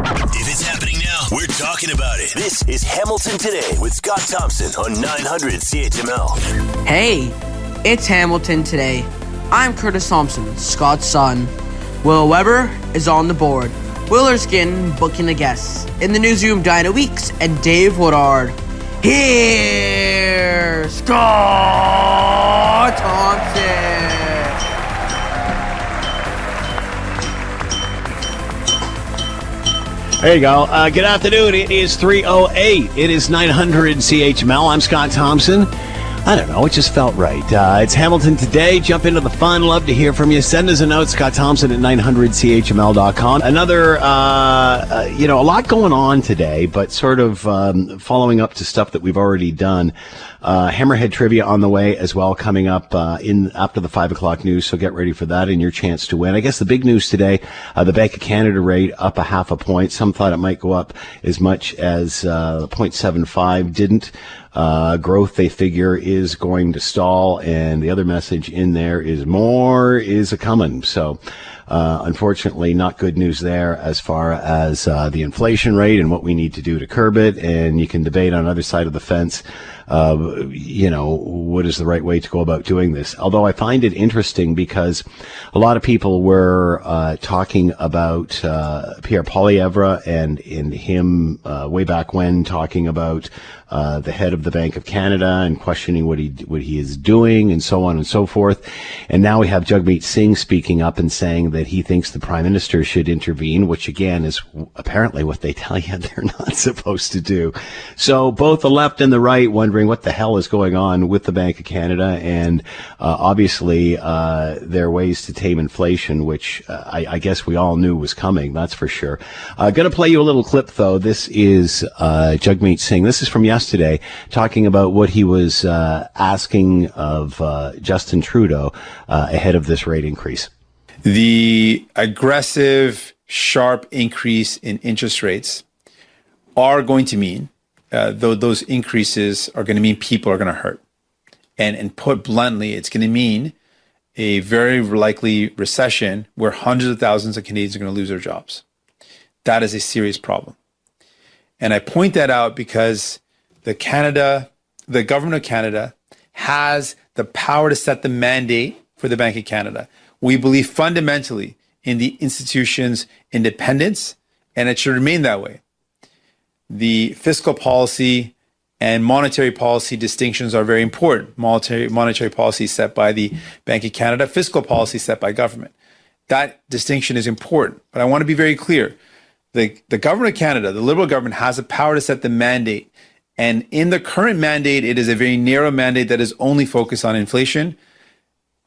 If it's happening now, we're talking about it. This is Hamilton Today with Scott Thompson on 900 CHML. Hey, it's Hamilton Today. I'm Curtis Thompson, Scott's son. Will Weber is on the board. Will Erskine booking the guests. In the newsroom, Diana Weeks and Dave Woodard. Here, Scott Thompson. There you go. Uh, good afternoon. It is 308. It is 900 CHML. I'm Scott Thompson. I don't know. It just felt right. Uh, it's Hamilton today. Jump into the fun. Love to hear from you. Send us a note, Scott Thompson at 900CHML.com. Another, uh, uh, you know, a lot going on today, but sort of um, following up to stuff that we've already done. Uh, Hammerhead trivia on the way as well, coming up uh, in after the five o'clock news. So get ready for that and your chance to win. I guess the big news today: uh, the Bank of Canada rate up a half a point. Some thought it might go up as much as uh, 0.75. Didn't. Uh, growth they figure is going to stall, and the other message in there is more is a coming. So. Uh, unfortunately, not good news there as far as uh, the inflation rate and what we need to do to curb it. And you can debate on either side of the fence uh, you know, what is the right way to go about doing this? Although I find it interesting because a lot of people were uh, talking about uh, Pierre Poilievre and in him uh, way back when talking about uh, the head of the Bank of Canada and questioning what he what he is doing and so on and so forth. And now we have Jagmeet Singh speaking up and saying that he thinks the prime minister should intervene, which again is apparently what they tell you they're not supposed to do. So both the left and the right wondering what the hell is going on with the Bank of Canada, and uh, obviously uh, there are ways to tame inflation, which uh, I, I, guess we all knew was coming. That's for sure. I'm uh, going to play you a little clip though. This is uh, Jagmeet Singh. This is from yesterday yesterday talking about what he was uh, asking of uh, Justin Trudeau uh, ahead of this rate increase. The aggressive, sharp increase in interest rates are going to mean, uh, though those increases are going to mean people are going to hurt. And, and put bluntly, it's going to mean a very likely recession where hundreds of thousands of Canadians are going to lose their jobs. That is a serious problem. And I point that out because the Canada, the government of Canada has the power to set the mandate for the Bank of Canada. We believe fundamentally in the institution's independence, and it should remain that way. The fiscal policy and monetary policy distinctions are very important. Monetary, monetary policy set by the Bank of Canada, fiscal policy set by government. That distinction is important. But I want to be very clear. The, the government of Canada, the Liberal government, has the power to set the mandate and in the current mandate, it is a very narrow mandate that is only focused on inflation.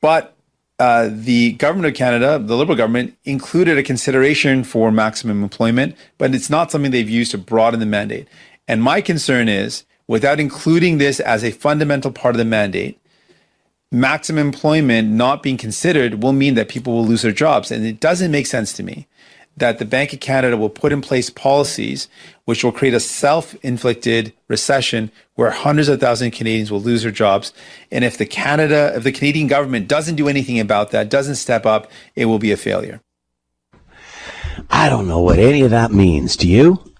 But uh, the government of Canada, the Liberal government, included a consideration for maximum employment, but it's not something they've used to broaden the mandate. And my concern is, without including this as a fundamental part of the mandate, maximum employment not being considered will mean that people will lose their jobs. And it doesn't make sense to me that the Bank of Canada will put in place policies which will create a self inflicted recession where hundreds of thousands of Canadians will lose their jobs. And if the Canada, if the Canadian government doesn't do anything about that, doesn't step up, it will be a failure. I don't know what any of that means. Do you?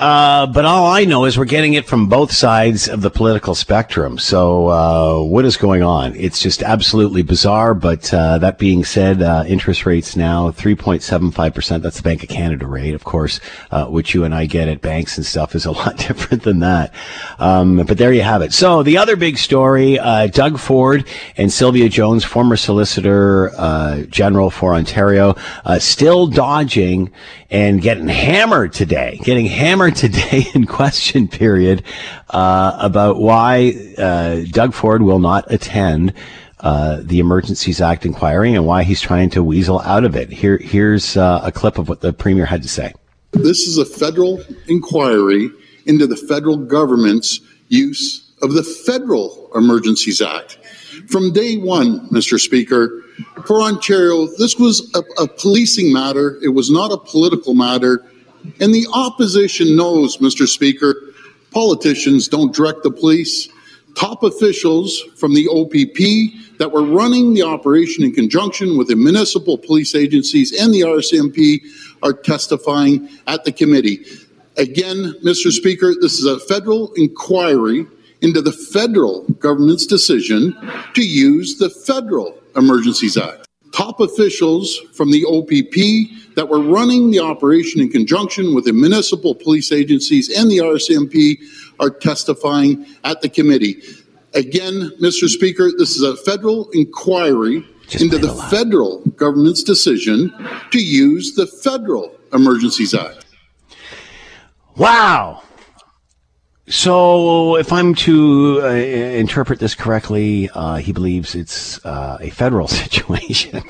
Uh, but all I know is we're getting it from both sides of the political spectrum. So, uh, what is going on? It's just absolutely bizarre. But uh, that being said, uh, interest rates now 3.75%. That's the Bank of Canada rate, of course, uh, which you and I get at banks and stuff is a lot different than that. Um, but there you have it. So, the other big story Doug Ford and Sylvia Jones, former Solicitor General for Ontario, still dodging and getting hammered today, getting hammered today in question period uh, about why uh, Doug Ford will not attend uh, the Emergencies Act inquiry and why he's trying to weasel out of it. Here, here's uh, a clip of what the premier had to say. This is a federal inquiry into the federal government's use of the Federal Emergencies Act. From day one, Mr. Speaker, for Ontario, this was a, a, policing matter. It was not a political matter. And the opposition knows, Mr. Speaker, politicians don't direct the police. Top officials from the OPP that were running the operation in conjunction with the municipal police agencies and the RCMP are testifying at the committee. Again, Mr. Speaker, this is a federal inquiry into the federal government's decision to use the Federal Emergencies Act. Top officials from the OPP that were running the operation in conjunction with the municipal police agencies and the RCMP are testifying at the committee. Again, Mr. Speaker, this is a federal inquiry Just into the federal government's decision to use the Federal Emergencies Act. Wow. So, if I'm to uh, interpret this correctly, uh, he believes it's uh, a federal situation,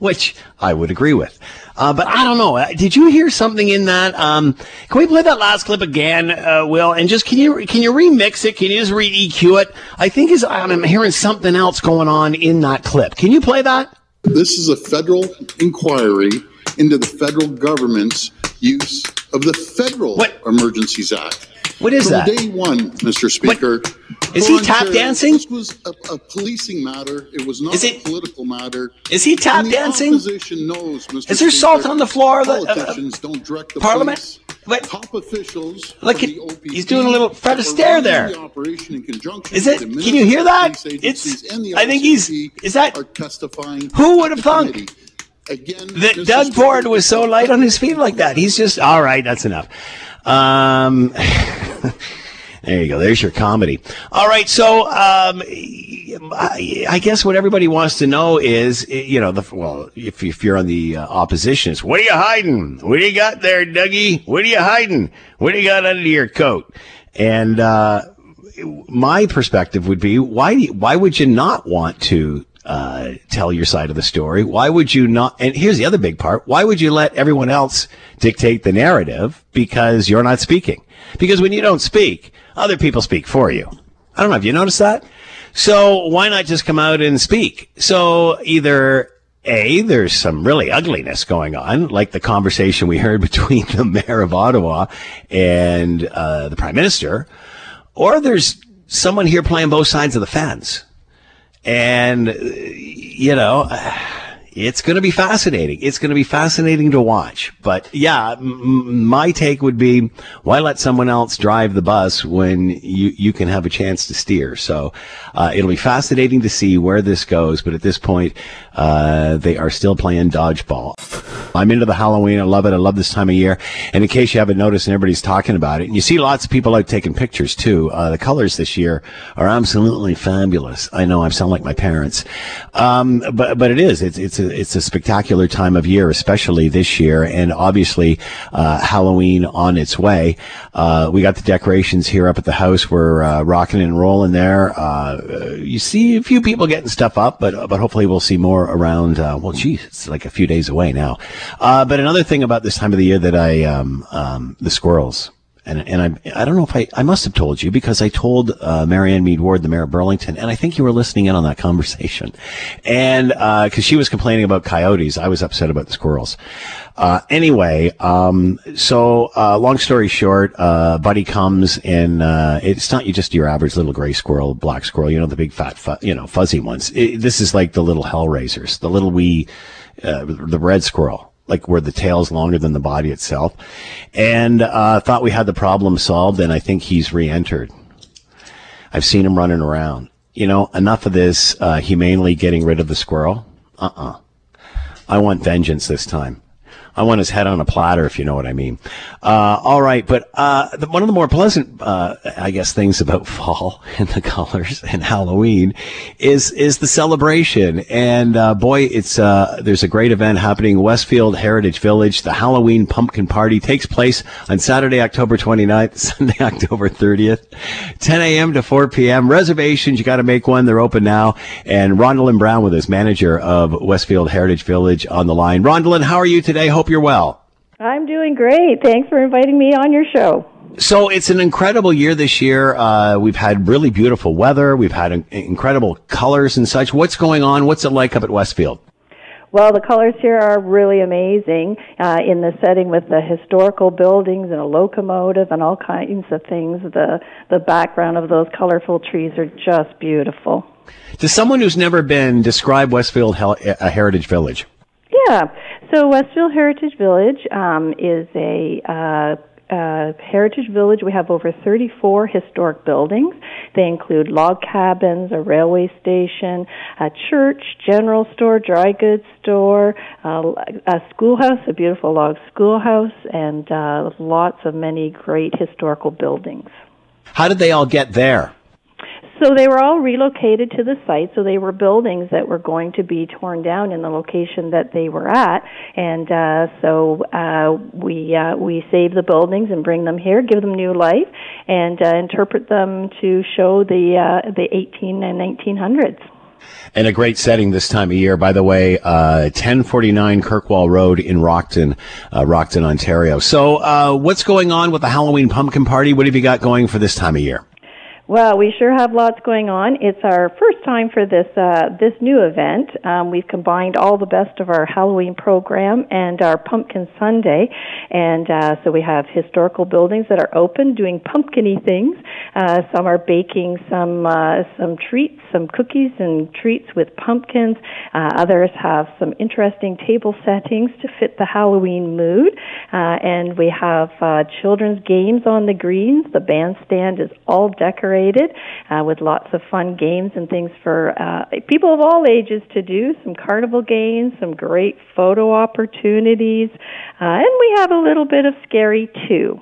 which I would agree with. Uh, but I don't know. Uh, Did you hear something in that? Um, can we play that last clip again, uh, Will? And just can you can you remix it? Can you just re EQ it? I think is I'm hearing something else going on in that clip. Can you play that? This is a federal inquiry into the federal government's use of the Federal What? Emergencies Act. What is From that? day one, Mr. Speaker. Is he tap Chair, dancing? This was a, a policing matter. It was not Is a political matter. Is he tap dancing? opposition knows, Mr. Is there salt on the floor of the- uh, don't direct the Parliament? police. What? Top officials. Look from at- the OPP he's doing a little Fred Astaire there. the operation in conjunction Is it? Can you hear that? municipal police agencies It's- I think he's- is that- are testifying Who would have thunk committee. Again, that Doug Ford was so light on his feet like that. He's just all right. That's enough. Um, there you go. There's your comedy. All right. So, um, I, guess what everybody wants to know is, you know, the well, if, if you're on the uh, opposition, it's what are you hiding? What do you got there, Dougie? What are you hiding? What do you got under your coat? And uh, my perspective would be why why would you not want to uh, tell your side of the story? Why would you not? And here's the other big part: why would you let everyone else dictate the narrative because you're not speaking? Because when you don't speak, other people speak for you. I don't know. Have you noticed that? So why not just come out and speak? So either a, there's some really ugliness going on, like the conversation we heard between the mayor of Ottawa and uh, the prime minister, or there's someone here playing both sides of the fence. And, you know, it's going to be fascinating. It's going to be fascinating to watch. But yeah, m- my take would be why let someone else drive the bus when you, you can have a chance to steer? So uh, it'll be fascinating to see where this goes. But at this point, uh, they are still playing dodgeball. I'm into the Halloween. I love it. I love this time of year. And in case you haven't noticed, and everybody's talking about it, and you see lots of people out taking pictures too. Uh, the colors this year are absolutely fabulous. I know I sound like my parents, um, but but it is. It's it's a it's a spectacular time of year, especially this year, and obviously uh, Halloween on its way. Uh, we got the decorations here up at the house. We're uh, rocking and rolling there. Uh, you see a few people getting stuff up, but but hopefully we'll see more around. Uh, well, geez, it's like a few days away now. Uh, but another thing about this time of the year that I um, um, the squirrels. And, and I, I don't know if I, I must have told you because I told uh, Marianne Meed Ward, the mayor of Burlington, and I think you were listening in on that conversation. And because she was complaining about coyotes, I was upset about the squirrels. Uh, anyway, um, so uh, long story short, uh, Buddy comes and uh, it's not just your average little gray squirrel, black squirrel, you know, the big fat, fu- you know, fuzzy ones. It, this is like the little hellraisers, the little wee, uh, the red squirrel like where the tail's longer than the body itself, and uh, thought we had the problem solved. And I think he's re-entered. I've seen him running around. You know, enough of this uh, humanely getting rid of the squirrel. Uh-uh. I want vengeance this time. I want his head on a platter, if you know what I mean. Uh, all right, but uh, the, one of the more pleasant, uh, I guess, things about fall and the colors and Halloween is is the celebration. And uh, boy, it's uh, there's a great event happening Westfield Heritage Village. The Halloween Pumpkin Party takes place on Saturday, October 29th, Sunday, October 30th, 10 a.m. to 4 p.m. Reservations, you got to make one. They're open now. And Rondalyn Brown with us, manager of Westfield Heritage Village, on the line. Rondalyn, how are you today? Hope you're well. I'm doing great. Thanks for inviting me on your show. So it's an incredible year this year. Uh, we've had really beautiful weather. We've had in- incredible colors and such. What's going on? What's it like up at Westfield? Well, the colors here are really amazing uh, in the setting with the historical buildings and a locomotive and all kinds of things. The the background of those colorful trees are just beautiful. To someone who's never been, describe Westfield a Heritage Village. Yeah. So Westfield Heritage Village um, is a uh, uh, Heritage Village, we have over 34 historic buildings. They include log cabins, a railway station, a church, general store, dry goods store, uh, a schoolhouse, a beautiful log schoolhouse, and uh, lots of many great historical buildings. How did they all get there? So they were all relocated to the site. So they were buildings that were going to be torn down in the location that they were at, and uh, so uh, we uh, we save the buildings and bring them here, give them new life, and uh, interpret them to show the uh, the 18 and 1900s. And a great setting this time of year, by the way, uh, 1049 Kirkwall Road in Rockton, uh, Rockton, Ontario. So, uh, what's going on with the Halloween pumpkin party? What have you got going for this time of year? Well, we sure have lots going on. It's our first time for this uh, this new event. Um, we've combined all the best of our Halloween program and our Pumpkin Sunday, and uh, so we have historical buildings that are open doing pumpkiny things. Uh, some are baking some uh, some treats, some cookies and treats with pumpkins. Uh, others have some interesting table settings to fit the Halloween mood, uh, and we have uh, children's games on the greens. The bandstand is all decorated uh, with lots of fun games and things for uh, people of all ages to do. Some carnival games, some great photo opportunities, uh, and we have a little bit of scary too.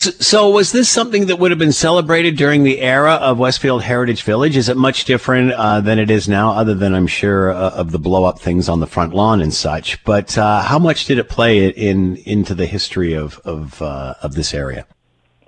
So, was this something that would have been celebrated during the era of Westfield Heritage Village? Is it much different uh, than it is now, other than I'm sure uh, of the blow up things on the front lawn and such? But uh, how much did it play in into the history of of uh, of this area?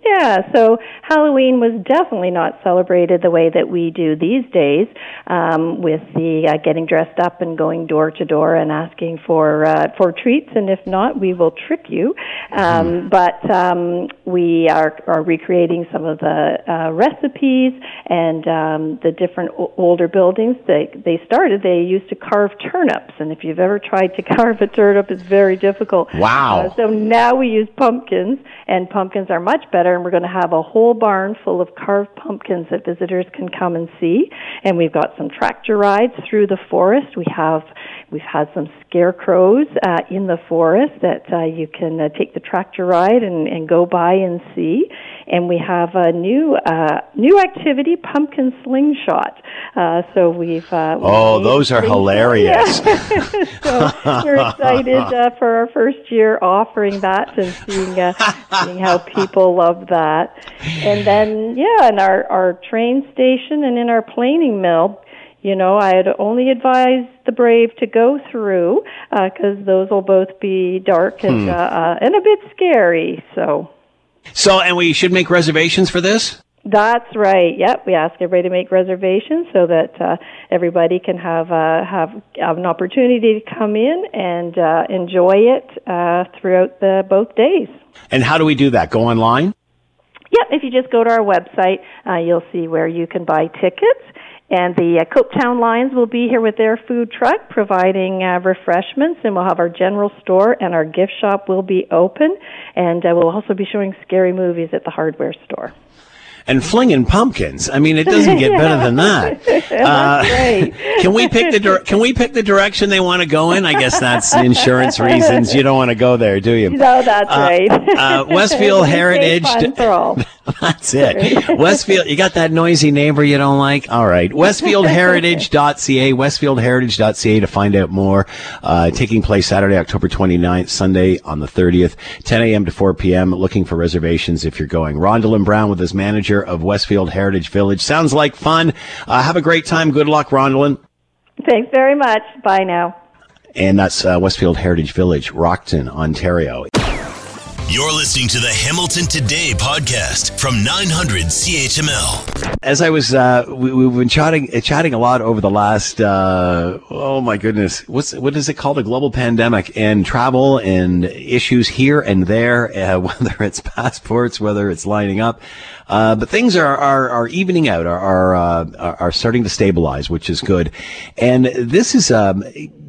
Yeah, so Halloween was definitely not celebrated the way that we do these days, um, with the uh, getting dressed up and going door to door and asking for uh, for treats, and if not, we will trick you. Um, mm. But um, we are are recreating some of the uh, recipes and um, the different o- older buildings. They they started. They used to carve turnips, and if you've ever tried to carve a turnip, it's very difficult. Wow! Uh, so now we use pumpkins, and pumpkins are much better and we're going to have a whole barn full of carved pumpkins that visitors can come and see. And we've got some tractor rides through the forest. We have we've had some scarecrows uh, in the forest that uh, you can uh, take the tractor ride and, and go by and see. And we have a new uh, new activity, pumpkin slingshot. Uh, so we've, uh, we've oh, those are hilarious. so we're excited uh, for our first year offering that and seeing uh, seeing how people love that. And then yeah, in our our train station and in our planing mill you know, I had only advised the brave to go through because uh, those will both be dark and hmm. uh, uh, and a bit scary. So, so and we should make reservations for this. That's right. Yep, we ask everybody to make reservations so that uh, everybody can have uh, have have an opportunity to come in and uh, enjoy it uh, throughout the both days. And how do we do that? Go online. Yep, if you just go to our website, uh, you'll see where you can buy tickets. And the uh, Copetown Lions will be here with their food truck providing uh, refreshments, and we'll have our general store and our gift shop will be open, and uh, we'll also be showing scary movies at the hardware store and flinging pumpkins. I mean, it doesn't get yeah. better than that. Uh, can we pick the dir- can we pick the direction they want to go in? I guess that's insurance reasons. You don't want to go there, do you? No, that's uh, right. uh, Westfield Heritage. that's it. Westfield. You got that noisy neighbor you don't like. All right. Westfieldheritage.ca. Westfieldheritage.ca to find out more. Uh, taking place Saturday, October 29th, Sunday on the 30th, 10 a.m. to 4 p.m. Looking for reservations if you're going. Rondell Brown with his manager manager of Westfield Heritage Village. Sounds like fun. Uh, have a great time. Good luck, Rondalyn. Thanks very much. Bye now. And that's uh, Westfield Heritage Village, Rockton, Ontario. You're listening to the Hamilton Today podcast from 900 CHML. As I was, uh, we, have been chatting, chatting a lot over the last, uh, oh my goodness, what's what is it called? A global pandemic and travel and issues here and there, uh, whether it's passports, whether it's lining up. Uh, but things are, are, are evening out, are, are, uh, are starting to stabilize, which is good. And this is, um,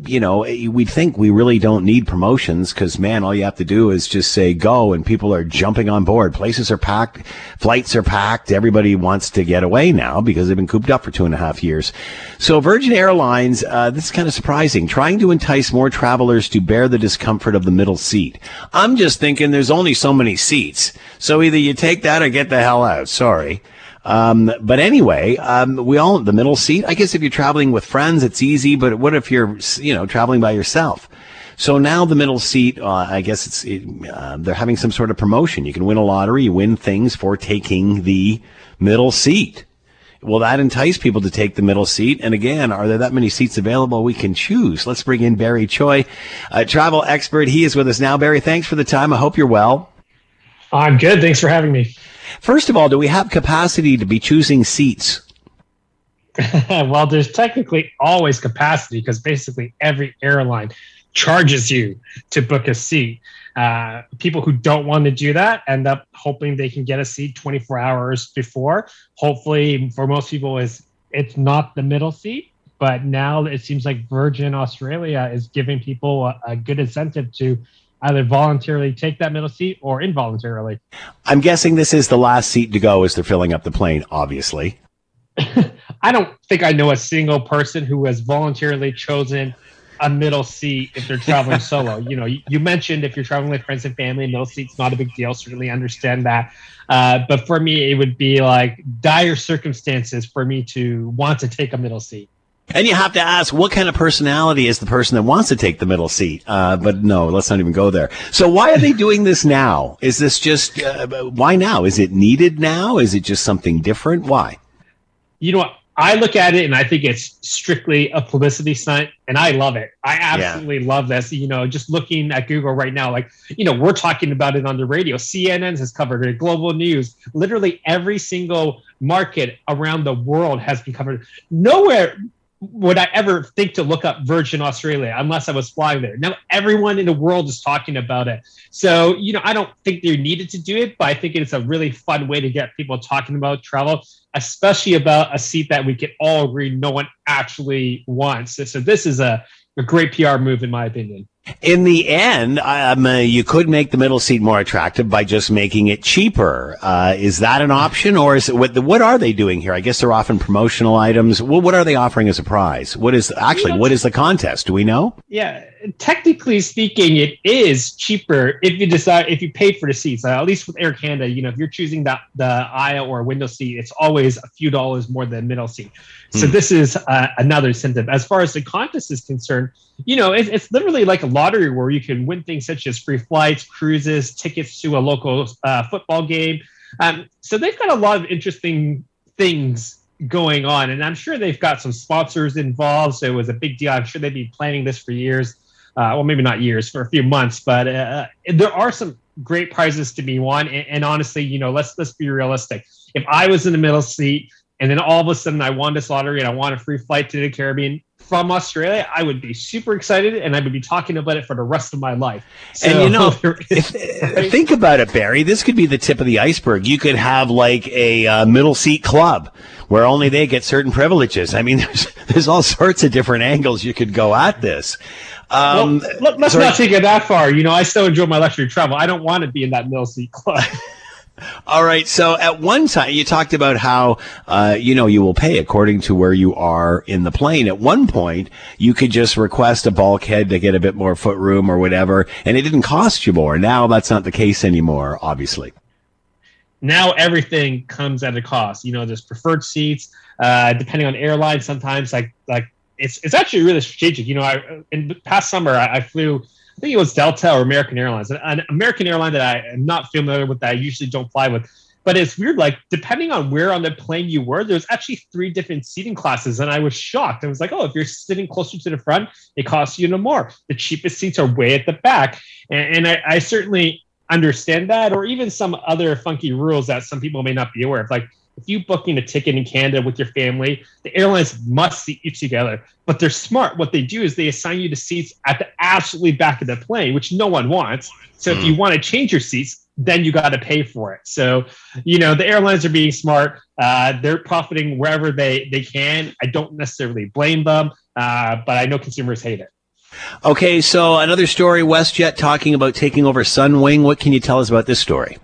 you know, we'd think we really don't need promotions because, man, all you have to do is just say go and people are jumping on board. Places are packed. Flights are packed. Everybody wants to get away now because they've been cooped up for two and a half years. So Virgin Airlines, uh, this is kind of surprising, trying to entice more travelers to bear the discomfort of the middle seat. I'm just thinking there's only so many seats. So either you take that or get the hell out. Sorry. Um, but anyway, um, we all, the middle seat, I guess if you're traveling with friends, it's easy, but what if you're, you know, traveling by yourself? So now the middle seat, uh, I guess it's, it, uh, they're having some sort of promotion. You can win a lottery, you win things for taking the middle seat. Will that entice people to take the middle seat? And again, are there that many seats available we can choose? Let's bring in Barry Choi, a travel expert. He is with us now. Barry, thanks for the time. I hope you're well. I'm good. Thanks for having me. First of all, do we have capacity to be choosing seats? well, there's technically always capacity because basically every airline charges you to book a seat. Uh, people who don't want to do that end up hoping they can get a seat 24 hours before. Hopefully, for most people, is it's not the middle seat. But now it seems like Virgin Australia is giving people a, a good incentive to either voluntarily take that middle seat or involuntarily. I'm guessing this is the last seat to go as they're filling up the plane, obviously. I don't think I know a single person who has voluntarily chosen a middle seat if they're traveling solo. You know, you, you, mentioned if you're traveling with friends and family, middle seat's not a big deal. Certainly understand that. Uh, but for me, it would be like dire circumstances for me to want to take a middle seat. And you have to ask, what kind of personality is the person that wants to take the middle seat? Uh, but no, let's not even go there. So why are they doing this now? Is this just, uh, why now? Is it needed now? Is it just something different? Why? You know what? I look at it and I think it's strictly a publicity stunt, and I love it. I absolutely yeah. love this. You know, just looking at Google right now, like, you know, we're talking about it on the radio. CNN has covered it, global news, literally every single market around the world has been covered. Nowhere would I ever think to look up Virgin Australia unless I was flying there? Now everyone in the world is talking about it. So, you know, I don't think they needed to do it, but I think it's a really fun way to get people talking about travel, especially about a seat that we can all agree no one actually wants. So, this is a, a great PR move, in my opinion. In the end, um, uh, you could make the middle seat more attractive by just making it cheaper. Uh, is that an option, or is it what? What are they doing here? I guess they're often promotional items. Well, what are they offering as a prize? What is actually what is the contest? Do we know? Yeah, technically speaking, it is cheaper if you decide if you pay for the seats. Uh, at least with Air Canada, you know, if you're choosing the the aisle or window seat, it's always a few dollars more than middle seat. So hmm. this is uh, another incentive. As far as the contest is concerned, you know, it, it's literally like a lottery where you can win things such as free flights, cruises, tickets to a local uh, football game. Um, so they've got a lot of interesting things going on, and I'm sure they've got some sponsors involved. So it was a big deal. I'm sure they've been planning this for years. Uh, well, maybe not years, for a few months, but uh, there are some great prizes to be won. And, and honestly, you know, let's let's be realistic. If I was in the middle seat and then all of a sudden I won this lottery and I won a free flight to the Caribbean from Australia, I would be super excited and I would be talking about it for the rest of my life. So, and you know, if, think about it, Barry. This could be the tip of the iceberg. You could have like a uh, middle seat club where only they get certain privileges. I mean, there's there's all sorts of different angles you could go at this. Um, well, let, us not take it that far. You know, I still enjoy my luxury travel. I don't want to be in that middle seat club. All right. So at one time you talked about how, uh, you know, you will pay according to where you are in the plane. At one point, you could just request a bulkhead to get a bit more foot room or whatever, and it didn't cost you more. Now that's not the case anymore, obviously. Now everything comes at a cost. You know, there's preferred seats, uh, depending on airline. Sometimes like, like it's, it's actually really strategic. You know, I, in past summer, I, I flew I think it was Delta or American Airlines, an American airline that I am not familiar with that I usually don't fly with. But it's weird, like depending on where on the plane you were, there's actually three different seating classes, and I was shocked. I was like, "Oh, if you're sitting closer to the front, it costs you no more. The cheapest seats are way at the back," and, and I, I certainly understand that, or even some other funky rules that some people may not be aware of, like if you booking a ticket in Canada with your family, the airlines must seat you together. But they're smart. What they do is they assign you to seats at the absolutely back of the plane, which no one wants. So mm. if you hmm. want to change your seats, then you got to pay for it. So, you know, the airlines are being smart. Uh, they're profiting wherever they they can. I don't necessarily blame them, uh, but I know consumers hate it. Okay, so another story WestJet talking about taking over Sunwing. What can you tell us about this story?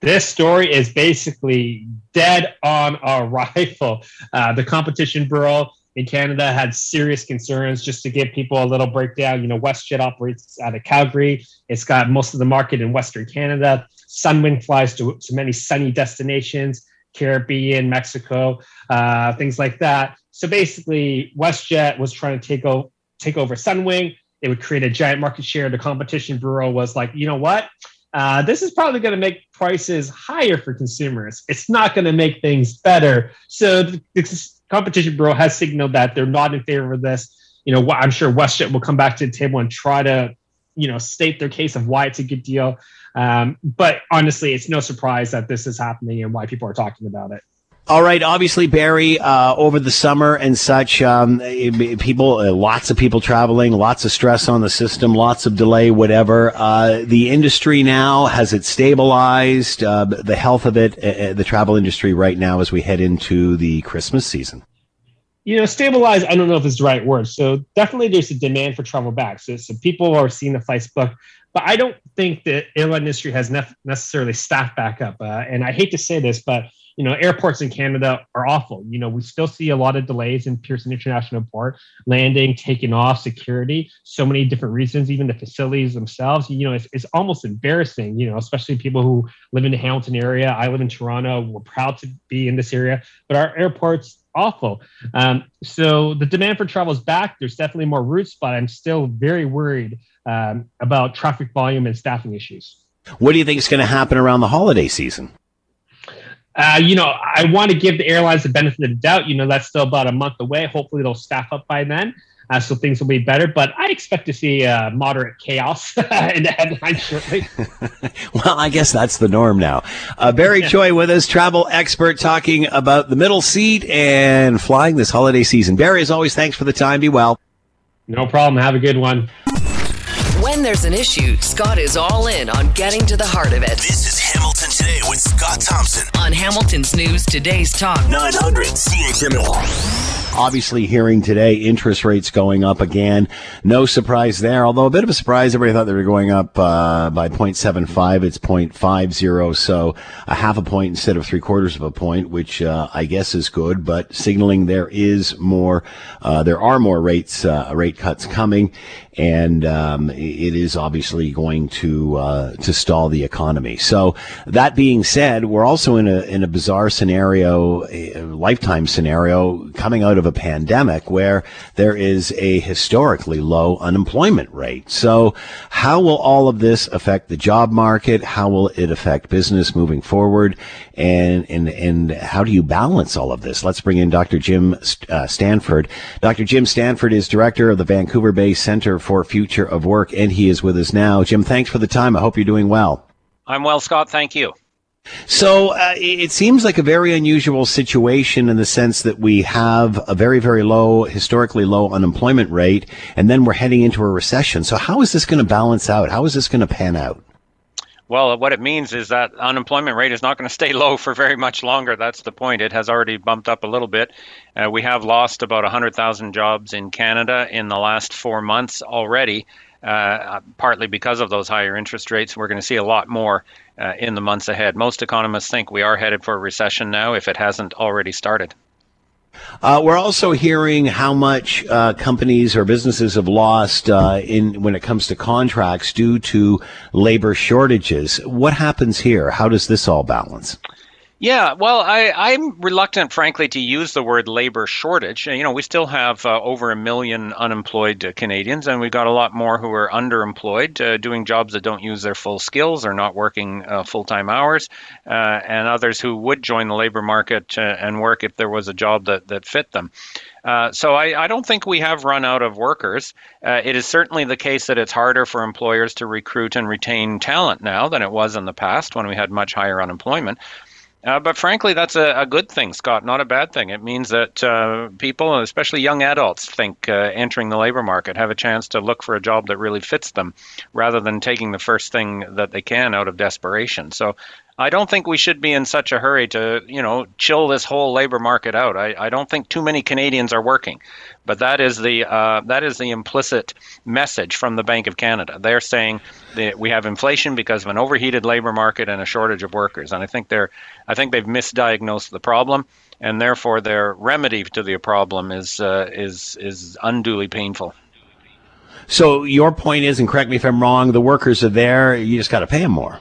This story is basically dead on arrival. Uh, the Competition Bureau in Canada had serious concerns. Just to give people a little breakdown, you know, WestJet operates out of Calgary. It's got most of the market in Western Canada. Sunwing flies to, to many sunny destinations, Caribbean, Mexico, uh, things like that. So basically, WestJet was trying to take, o- take over Sunwing. It would create a giant market share. The Competition Bureau was like, you know what? Uh, this is probably going to make prices higher for consumers. It's not going to make things better. So the, the Competition Bureau has signaled that they're not in favor of this. You know, I'm sure WestJet will come back to the table and try to, you know, state their case of why it's a good deal. Um, but honestly, it's no surprise that this is happening and why people are talking about it. All right. Obviously, Barry, uh, over the summer and such, um, people, uh, lots of people traveling, lots of stress on the system, lots of delay, whatever. Uh, the industry now has it stabilized. Uh, the health of it, uh, the travel industry right now, as we head into the Christmas season. You know, stabilize. I don't know if it's the right word. So definitely, there's a demand for travel back. So, so people are seeing the flights book but I don't think the airline industry has nef- necessarily staffed back up. Uh, and I hate to say this, but you know, airports in Canada are awful. You know, we still see a lot of delays in Pearson International Airport, landing, taking off, security, so many different reasons, even the facilities themselves. You know, it's, it's almost embarrassing, you know, especially people who live in the Hamilton area. I live in Toronto. We're proud to be in this area, but our airports awful. Um, so the demand for travel is back. There's definitely more routes, but I'm still very worried um, about traffic volume and staffing issues. What do you think is going to happen around the holiday season? Uh, you know, I want to give the airlines the benefit of the doubt. You know, that's still about a month away. Hopefully, they'll staff up by then. Uh, so things will be better. But I expect to see uh, moderate chaos in the headlines shortly. well, I guess that's the norm now. Uh, Barry yeah. Choi with us, travel expert, talking about the middle seat and flying this holiday season. Barry, as always, thanks for the time. Be well. No problem. Have a good one. When there's an issue, Scott is all in on getting to the heart of it. This is Hamilton Today with Scott Thompson on Hamilton's News Today's Talk 900 CHML obviously hearing today interest rates going up again. No surprise there, although a bit of a surprise. Everybody thought they were going up uh, by 0.75. It's 0.50, so a half a point instead of three quarters of a point, which uh, I guess is good, but signaling there is more, uh, there are more rates, uh, rate cuts coming and um, it is obviously going to uh, to stall the economy. So that being said, we're also in a in a bizarre scenario, a lifetime scenario coming out of a pandemic where there is a historically low unemployment rate. So how will all of this affect the job market? How will it affect business moving forward? And and and how do you balance all of this? Let's bring in Dr. Jim uh, Stanford. Dr. Jim Stanford is director of the Vancouver based Center for Future of Work, and he is with us now. Jim, thanks for the time. I hope you're doing well. I'm well, Scott. Thank you. So uh, it seems like a very unusual situation in the sense that we have a very, very low, historically low unemployment rate, and then we're heading into a recession. So how is this going to balance out? How is this going to pan out? Well, what it means is that unemployment rate is not going to stay low for very much longer. That's the point. It has already bumped up a little bit. Uh, we have lost about 100,000 jobs in Canada in the last four months already, uh, partly because of those higher interest rates. We're going to see a lot more uh, in the months ahead. Most economists think we are headed for a recession now if it hasn't already started. Uh, we're also hearing how much uh, companies or businesses have lost uh, in when it comes to contracts due to labor shortages. What happens here? How does this all balance? Yeah, well, I, I'm reluctant, frankly, to use the word labor shortage. You know, we still have uh, over a million unemployed uh, Canadians, and we've got a lot more who are underemployed, uh, doing jobs that don't use their full skills or not working uh, full time hours, uh, and others who would join the labor market uh, and work if there was a job that, that fit them. Uh, so I, I, don't think we have run out of workers. Uh, it is certainly the case that it's harder for employers to recruit and retain talent now than it was in the past when we had much higher unemployment. Uh, but frankly, that's a, a, good thing, Scott, not a bad thing. It means that uh, people, especially young adults, think uh, entering the labor market have a chance to look for a job that really fits them rather than taking the first thing that they can out of desperation. So I don't think we should be in such a hurry to, you know, chill this whole labor market out. I, I don't think too many Canadians are working, but that is the uh, that is the implicit message from the Bank of Canada. They're saying that we have inflation because of an overheated labor market and a shortage of workers, and I think they're I think they've misdiagnosed the problem, and therefore their remedy to the problem is uh, is is unduly painful. So your point is, and correct me if I'm wrong, the workers are there. You just got to pay them more.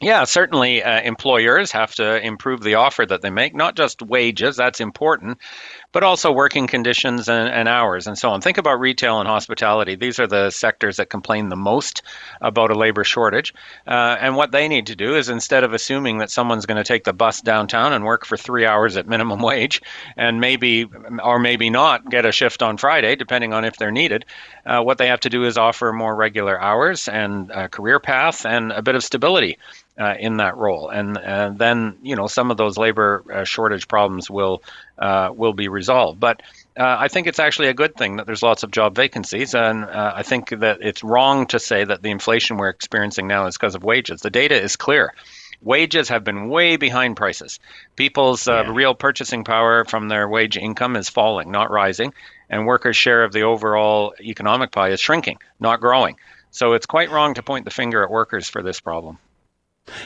Yeah, certainly uh, employers have to improve the offer that they make, not just wages, that's important, but also working conditions and, and, hours and so on. Think about retail and hospitality. These are the sectors that complain the most about a labor shortage. Uh, and what they need to do is instead of assuming that someone's going to take the bus downtown and work for three hours at minimum wage and maybe or maybe not get a shift on Friday, depending on if they're needed, uh, what they have to do is offer more regular hours and a career path and a bit of stability. Uh, in that role, and uh, then you know some of those labor uh, shortage problems will uh, will be resolved. But uh, I think it's actually a good thing that there's lots of job vacancies, and uh, I think that it's wrong to say that the inflation we're experiencing now is because of wages. The data is clear. Wages have been way behind prices. People's uh, yeah. real purchasing power from their wage income is falling, not rising, and workers' share of the overall economic pie is shrinking, not growing. So it's quite wrong to point the finger at workers for this problem.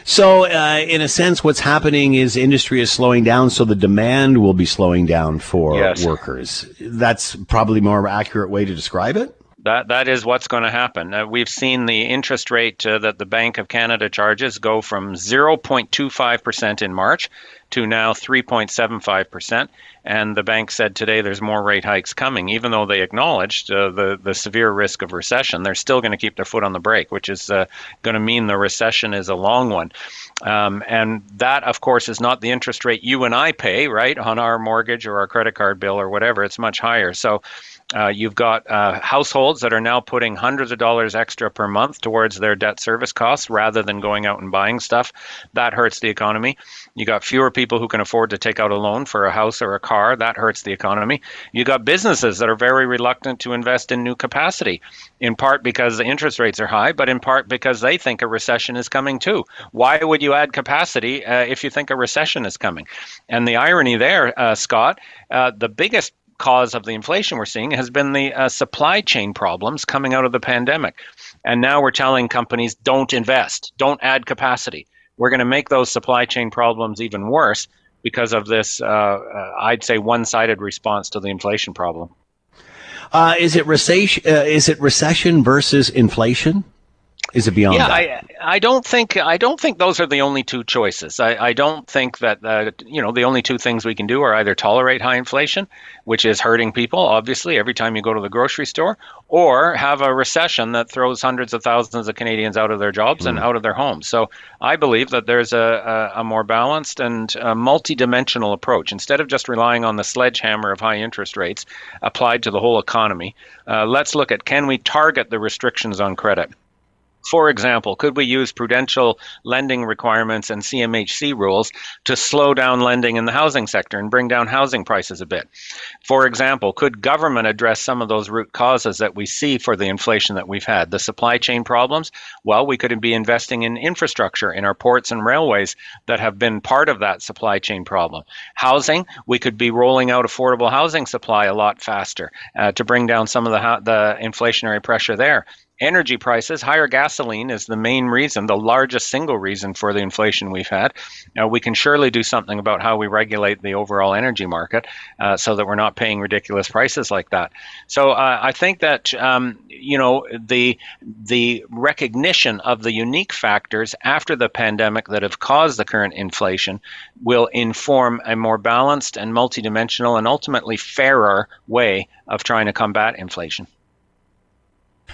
So, uh, in a sense, what's happening is industry is slowing down, so the demand will be slowing down for yes. workers. That's probably more accurate way to describe it. That that is what's going to happen. Uh, we've seen the interest rate uh, that the Bank of Canada charges go from 0.25% in March to now 3.75%. And the bank said today there's more rate hikes coming, even though they acknowledged uh, the the severe risk of recession. They're still going to keep their foot on the brake, which is uh, going to mean the recession is a long one. Um, and that, of course, is not the interest rate you and I pay, right, on our mortgage or our credit card bill or whatever. It's much higher. So uh, you've got uh, households that are now putting hundreds of dollars extra per month towards their debt service costs rather than going out and buying stuff. That hurts the economy. You got fewer people who can afford to take out a loan for a house or a car. That hurts the economy. You got businesses that are very reluctant to invest in new capacity, in part because the interest rates are high, but in part because they think a recession is coming too. Why would you add capacity uh, if you think a recession is coming? And the irony there, uh, Scott, uh, the biggest cause of the inflation we're seeing has been the uh, supply chain problems coming out of the pandemic. And now we're telling companies don't invest, don't add capacity. We're going to make those supply chain problems even worse because of this, uh, uh, I'd say, one sided response to the inflation problem. Uh, is it recession? Uh, is it recession versus inflation? Is it beyond yeah, that? I, I don't think I don't think those are the only two choices. I, I don't think that uh, you know the only two things we can do are either tolerate high inflation, which is hurting people obviously every time you go to the grocery store, or have a recession that throws hundreds of thousands of Canadians out of their jobs mm. and hmm. out of their homes. So I believe that there's a, a, a more balanced and a multi-dimensional approach instead of just relying on the sledgehammer of high interest rates applied to the whole economy. Uh, let's look at can we target the restrictions on credit. For example, could we use prudential lending requirements and CMHC rules to slow down lending in the housing sector and bring down housing prices a bit? For example, could government address some of those root causes that we see for the inflation that we've had? The supply chain problems? Well, we could be investing in infrastructure in our ports and railways that have been part of that supply chain problem. Housing? We could be rolling out affordable housing supply a lot faster uh, to bring down some of the, the inflationary pressure there energy prices, higher gasoline is the main reason, the largest single reason for the inflation we've had. Now, we can surely do something about how we regulate the overall energy market uh, so that we're not paying ridiculous prices like that. So uh, I think that um, you know the the recognition of the unique factors after the pandemic that have caused the current inflation will inform a more balanced and multidimensional and ultimately fairer way of trying to combat inflation.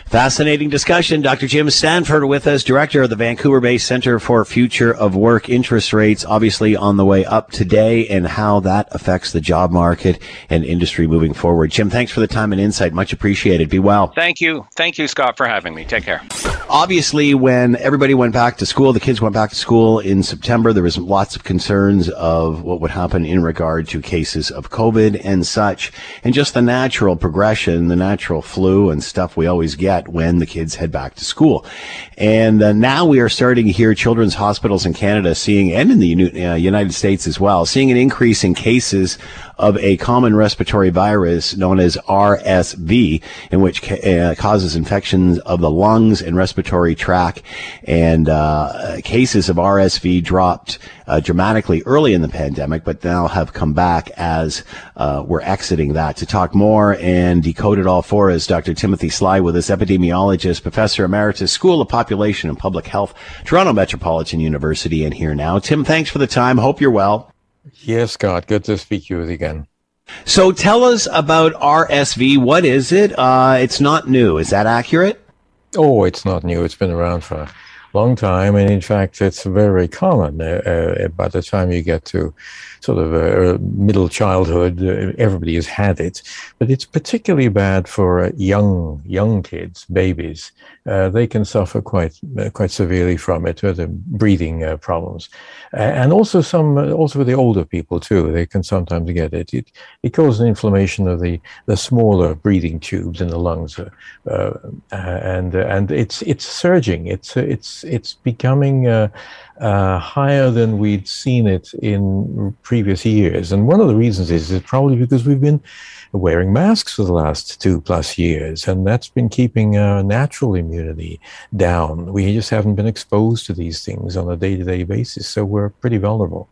Fascinating discussion. Dr. Jim Stanford with us, director of the Vancouver based Center for Future of Work. Interest rates obviously on the way up today and how that affects the job market and industry moving forward. Jim, thanks for the time and insight. Much appreciated. Be well. Thank you. Thank you, Scott, for having me. Take care. Obviously, when everybody went back to school, the kids went back to school in September, there was lots of concerns of what would happen in regard to cases of COVID and such, and just the natural progression, the natural flu and stuff we always get get when the kids head back to school. And uh, now we are starting to hear children's hospitals in Canada seeing, and in the United States as well, seeing an increase in cases of a common respiratory virus known as RSV, in which ca- uh, causes infections of the lungs and respiratory tract. And uh, cases of RSV dropped uh, dramatically early in the pandemic, but now have come back as uh, we're exiting that. To talk more and decode it all for us, Dr. Timothy Sly with us, epidemiologist, professor emeritus, School of Population and Public Health, Toronto Metropolitan University, and here now. Tim, thanks for the time. Hope you're well. Yes, Scott. Good to speak to you again. So tell us about RSV. What is it? Uh, it's not new. Is that accurate? Oh, it's not new. It's been around for a long time. And in fact, it's very common. Uh, uh, by the time you get to sort of uh, middle childhood, uh, everybody has had it. But it's particularly bad for uh, young young kids, babies. Uh, they can suffer quite quite severely from it, with breathing problems. And also some also with the older people too they can sometimes get it. It, it causes inflammation of the the smaller breathing tubes in the lungs uh, uh, and and it's it's surging. It's it's it's becoming uh, uh, higher than we'd seen it in previous years. And one of the reasons is, is probably because we've been wearing masks for the last two plus years, and that's been keeping our natural immunity down. We just haven't been exposed to these things on a day to day basis, so we're pretty vulnerable.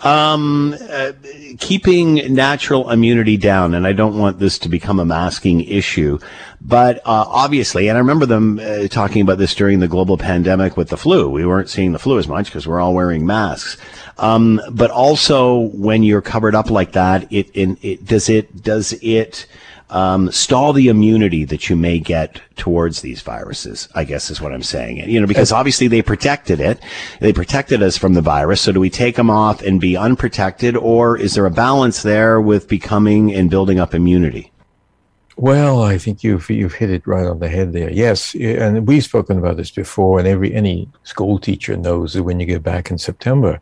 Um, uh, keeping natural immunity down, and I don't want this to become a masking issue, but uh, obviously, and I remember them uh, talking about this during the global pandemic with the flu. We weren't seeing the flu as much because we're all wearing masks. Um, but also, when you're covered up like that, it, it, it does it does it um, stall the immunity that you may get towards these viruses. I guess is what I'm saying. You know, because obviously they protected it, they protected us from the virus. So do we take them off and be unprotected, or is there a balance there with becoming and building up immunity? Well, I think you've you've hit it right on the head there. Yes, and we've spoken about this before, and every any school teacher knows that when you get back in September,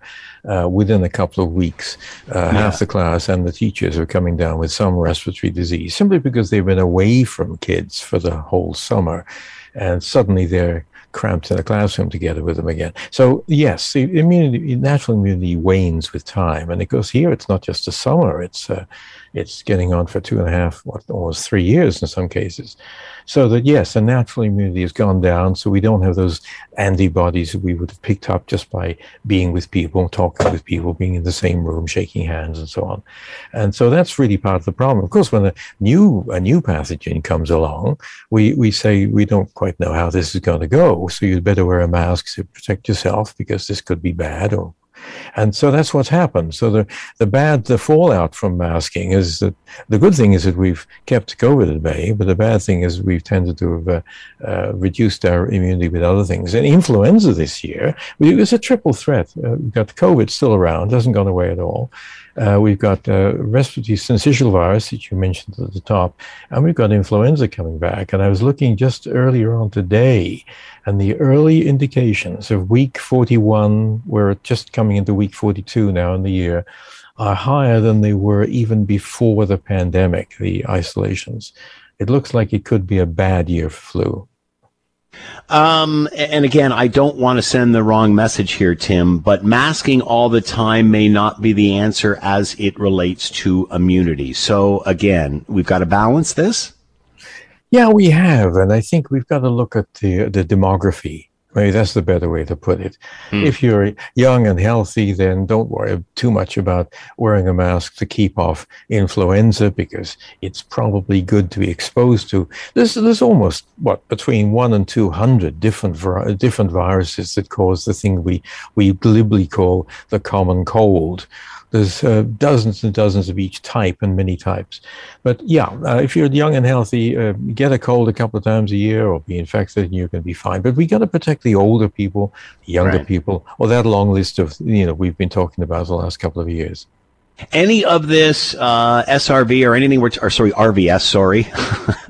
uh, within a couple of weeks, uh, yeah. half the class and the teachers are coming down with some respiratory disease simply because they've been away from kids for the whole summer, and suddenly they're cramped in a classroom together with them again. So yes, the immunity, natural immunity wanes with time, and it goes here. It's not just the summer; it's uh, it's getting on for two and a half, what, almost three years in some cases. So that yes, the natural immunity has gone down, so we don't have those antibodies that we would have picked up just by being with people, talking with people, being in the same room, shaking hands, and so on. And so that's really part of the problem. Of course, when a new a new pathogen comes along, we we say we don't quite know how this is going to go, so you'd better wear a mask to protect yourself because this could be bad or and so that's what's happened. So the, the bad, the fallout from masking is that the good thing is that we've kept COVID at bay, but the bad thing is we've tended to have uh, uh, reduced our immunity with other things. And influenza this year, it was a triple threat. Uh, we've got COVID still around, hasn't gone away at all. Uh, we've got uh, respiratory syncytial virus that you mentioned at the top, and we've got influenza coming back. And I was looking just earlier on today, and the early indications of week 41, we're just coming into week 42 now in the year, are higher than they were even before the pandemic, the isolations. It looks like it could be a bad year for flu. Um, and again, I don't want to send the wrong message here, Tim, but masking all the time may not be the answer as it relates to immunity. So again, we've got to balance this. Yeah, we have, and I think we've got to look at the the demography Maybe that's the better way to put it. Mm. If you're young and healthy, then don't worry too much about wearing a mask to keep off influenza because it's probably good to be exposed to. There's, there's almost, what, between one and 200 different, different viruses that cause the thing we, we glibly call the common cold. There's uh, dozens and dozens of each type and many types. But yeah, uh, if you're young and healthy, uh, get a cold a couple of times a year or be infected and you're going to be fine. But we got to protect the older people, the younger right. people, or that long list of, you know, we've been talking about the last couple of years. Any of this uh, SRV or anything, or sorry, RVS, sorry.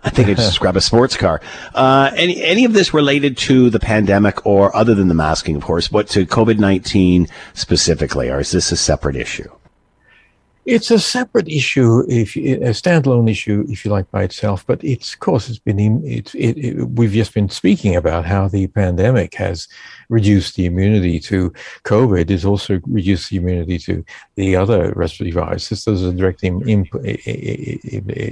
I think I just described a sports car. Uh, any, any of this related to the pandemic or other than the masking, of course, but to COVID 19 specifically, or is this a separate issue? It's a separate issue, if a standalone issue, if you like, by itself. But it's, of course, it's been it's it, it, we've just been speaking about how the pandemic has reduced the immunity to COVID. It's also reduced the immunity to the other respiratory viruses. There's a direct Im, imp,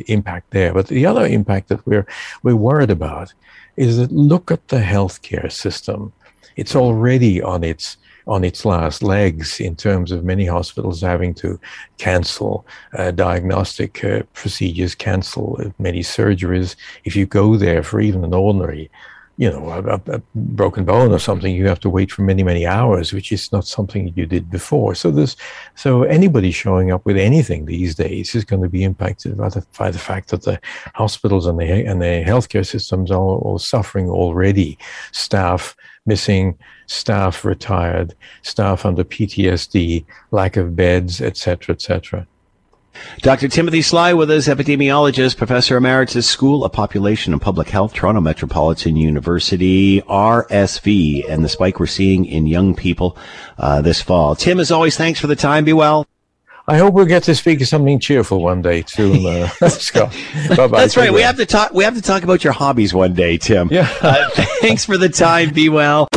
impact there. But the other impact that we're we're worried about is that look at the healthcare system. It's already on its on its last legs in terms of many hospitals having to cancel uh, diagnostic uh, procedures, cancel many surgeries. If you go there for even an ordinary you know, a, a, broken bone or something, you have to wait for many, many hours, which is not something you did before. So this, so anybody showing up with anything these days is going to be impacted by the, by the fact that the hospitals and the and the healthcare systems are all suffering already. Staff missing, staff retired, staff under PTSD, lack of beds, etc., etc. Dr. Timothy Sly with us, epidemiologist, professor emeritus, School of Population and Public Health, Toronto Metropolitan University, RSV, and the spike we're seeing in young people uh, this fall. Tim, as always, thanks for the time. Be well. I hope we'll get to speak of something cheerful one day soon, uh, Scott. Bye-bye. That's right. We have to talk. We have to talk about your hobbies one day, Tim. Yeah. uh, thanks for the time. Be well.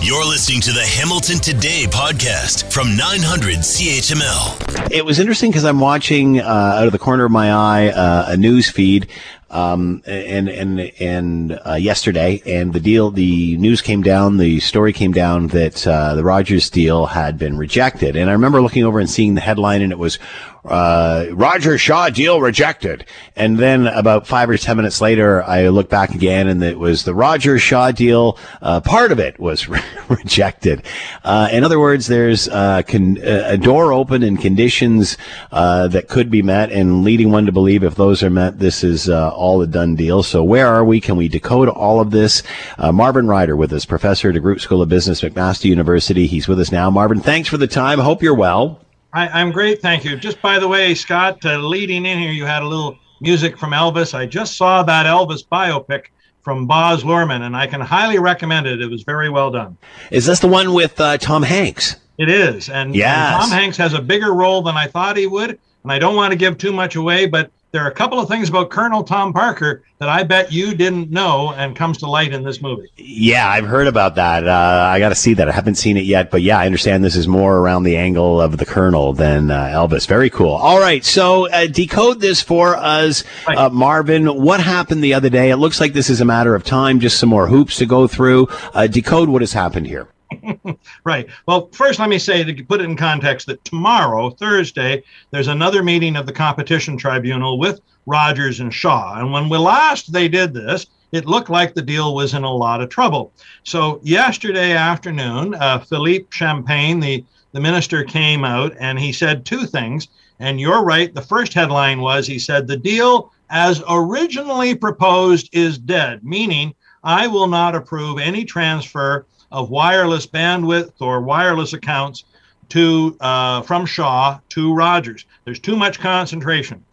You're listening to the Hamilton Today podcast from 900 CHML. It was interesting because I'm watching uh, out of the corner of my eye uh, a news feed um, and and and uh, yesterday, and the deal, the news came down, the story came down that uh, the Rogers deal had been rejected, and I remember looking over and seeing the headline, and it was uh, Roger Shaw deal rejected. And then about five or ten minutes later, I looked back again, and it was the Roger Shaw deal. Uh, part of it was re- rejected. Uh, in other words, there's uh, con- a door open and conditions uh, that could be met, and leading one to believe if those are met, this is uh, all a done deal. So where are we? Can we decode all of this? Marvin Ryder with us, professor at the DeGroote School of Business, McMaster University. He's with us now. Marvin, thanks for the time. Hope you're well. I, am great, thank you. Just by the way, Scott, uh, leading in here, you had a little music from Elvis. I just saw that Elvis biopic from Baz Luhrmann, and I can highly recommend it. It was very well done. Is this the one with uh, Tom Hanks? It is, and, yes. and Tom Hanks has a bigger role than I thought he would. And I don't want to give too much away, but there are a couple of things about Colonel Tom Parker that I bet you didn't know and comes to light in this movie. Yeah, I've heard about that. Uh, I got to see that. I haven't seen it yet, but yeah, I understand this is more around the angle of the Colonel than uh, Elvis. Very cool. All right, so uh, decode this for us, uh, Marvin. What happened the other day? It looks like this is a matter of time, just some more hoops to go through. Uh, decode what has happened here. right. Well, first, let me say to put it in context that tomorrow, Thursday, there's another meeting of the Competition Tribunal with Rogers and Shaw. And when we last they did this, it looked like the deal was in a lot of trouble. So yesterday afternoon, uh, Philippe Champagne, the the minister, came out and he said two things. And you're right. The first headline was he said the deal as originally proposed is dead, meaning I will not approve any transfer of wireless bandwidth or wireless accounts to uh, from Shaw to Rogers. There's too much concentration.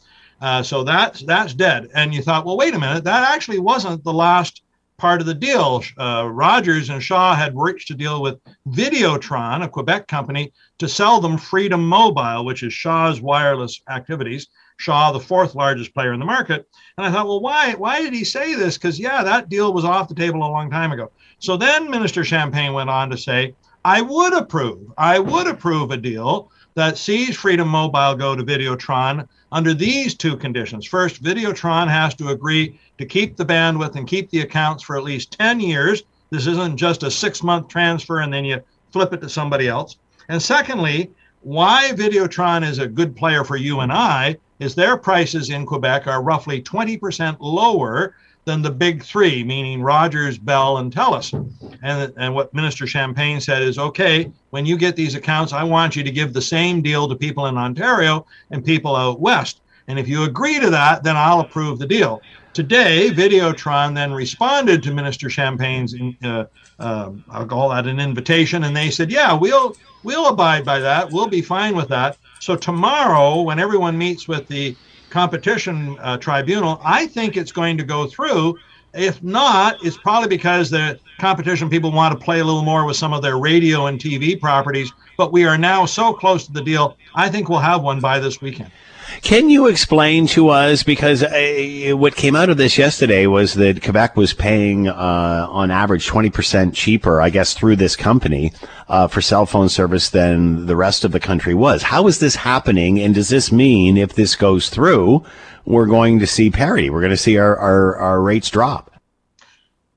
Uh, so that's that's dead. And you thought, well, wait a minute, that actually wasn't the last part of the deal. Uh, Rogers and Shaw had reached a deal with Videotron, a Quebec company, to sell them Freedom Mobile, which is Shaw's wireless activities. Shaw, the fourth largest player in the market. And I thought, well, why why did he say this? Because yeah, that deal was off the table a long time ago. So then Minister Champagne went on to say, I would approve, I would approve a deal that sees Freedom Mobile go to Videotron under these two conditions. First, Videotron has to agree to keep the bandwidth and keep the accounts for at least 10 years. This isn't just a six month transfer and then you flip it to somebody else. And secondly, why Videotron is a good player for you and I is their prices in Quebec are roughly 20% lower than the big three, meaning Rogers, Bell, and Telus. And, and what Minister Champagne said is okay, when you get these accounts, I want you to give the same deal to people in Ontario and people out west. And if you agree to that, then I'll approve the deal. Today, Videotron then responded to Minister Champagne's, uh, uh, I'll call that an invitation, and they said, yeah, we'll we'll abide by that. We'll be fine with that. So tomorrow, when everyone meets with the competition uh, tribunal, I think it's going to go through. If not, it's probably because the competition people want to play a little more with some of their radio and TV properties but we are now so close to the deal. I think we'll have one by this weekend. Can you explain to us because uh, what came out of this yesterday was that Quebec was paying uh, on average 20% cheaper, I guess, through this company uh, for cell phone service than the rest of the country was. How is this happening? And does this mean if this goes through, we're going to see parity? We're going to see our, our, our rates drop?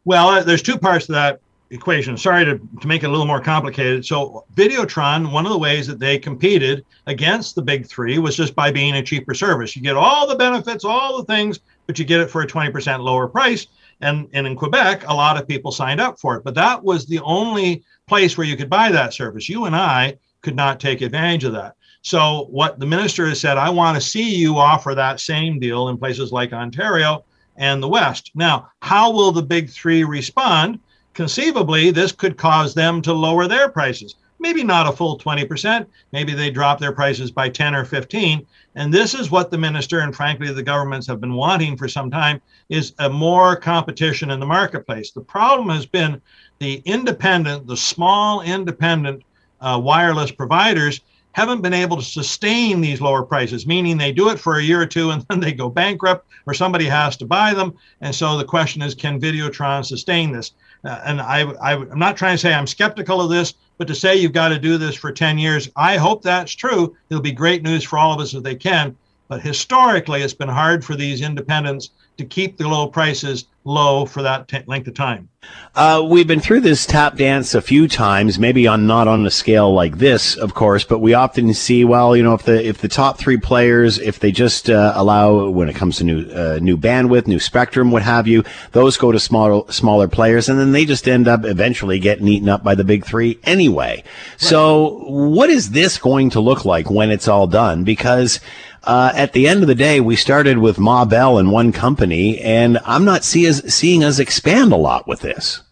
Well, uh, there's two parts to that equation. Sorry to, to make it a little more complicated. So, Videotron, one of the ways that they competed against the big three was just by being a cheaper service. You get all the benefits, all the things, but you get it for a 20% lower price. And, and in Quebec, a lot of people signed up for it. But that was the only place where you could buy that service. You and I could not take advantage of that. So, what the minister has said, I want to see you offer that same deal in places like Ontario and the West. Now, how will the big three respond? Conceivably, this could cause them to lower their prices. Maybe not a full 20%. Maybe they drop their prices by 10 or 15. And this is what the minister and frankly the governments have been wanting for some time is a more competition in the marketplace. The problem has been the independent, the small independent uh, wireless providers haven't been able to sustain these lower prices, meaning they do it for a year or two and then they go bankrupt or somebody has to buy them. And so the question is, can Videotron sustain this? Uh, and I, I, I'm not trying to say I'm skeptical of this, but to say you've got to do this for 10 years, I hope that's true. It'll be great news for all of us if they can. But historically, it's been hard for these independents to keep the low prices low for that t- length of time. Uh, we've been through this tap dance a few times, maybe on not on a scale like this, of course, but we often see, well, you know, if the if the top three players, if they just uh, allow when it comes to new uh, new bandwidth, new spectrum, what have you, those go to smaller smaller players, and then they just end up eventually getting eaten up by the big three anyway. Right. So, what is this going to look like when it's all done? Because uh, at the end of the day, we started with Ma Bell and one company, and I'm not see us, seeing us expand a lot with this.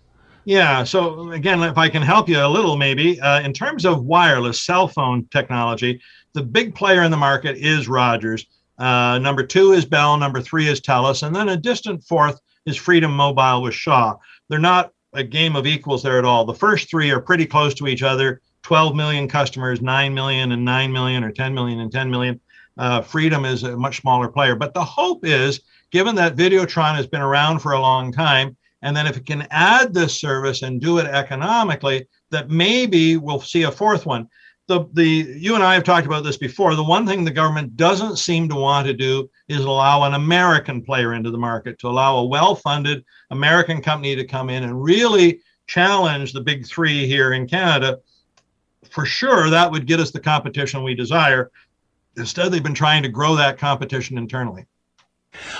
Yeah. So again, if I can help you a little, maybe uh, in terms of wireless cell phone technology, the big player in the market is Rogers. Uh, number two is Bell. Number three is Telus, and then a distant fourth is Freedom Mobile with Shaw. They're not a game of equals there at all. The first three are pretty close to each other. 12 million customers, 9 million and 9 million, or 10 million and 10 million. Uh, Freedom is a much smaller player. But the hope is, given that Videotron has been around for a long time, and then if it can add this service and do it economically, that maybe we'll see a fourth one. The, the you and I have talked about this before. The one thing the government doesn't seem to want to do is allow an American player into the market, to allow a well-funded American company to come in and really challenge the big three here in Canada. For sure, that would get us the competition we desire. Instead, they've been trying to grow that competition internally.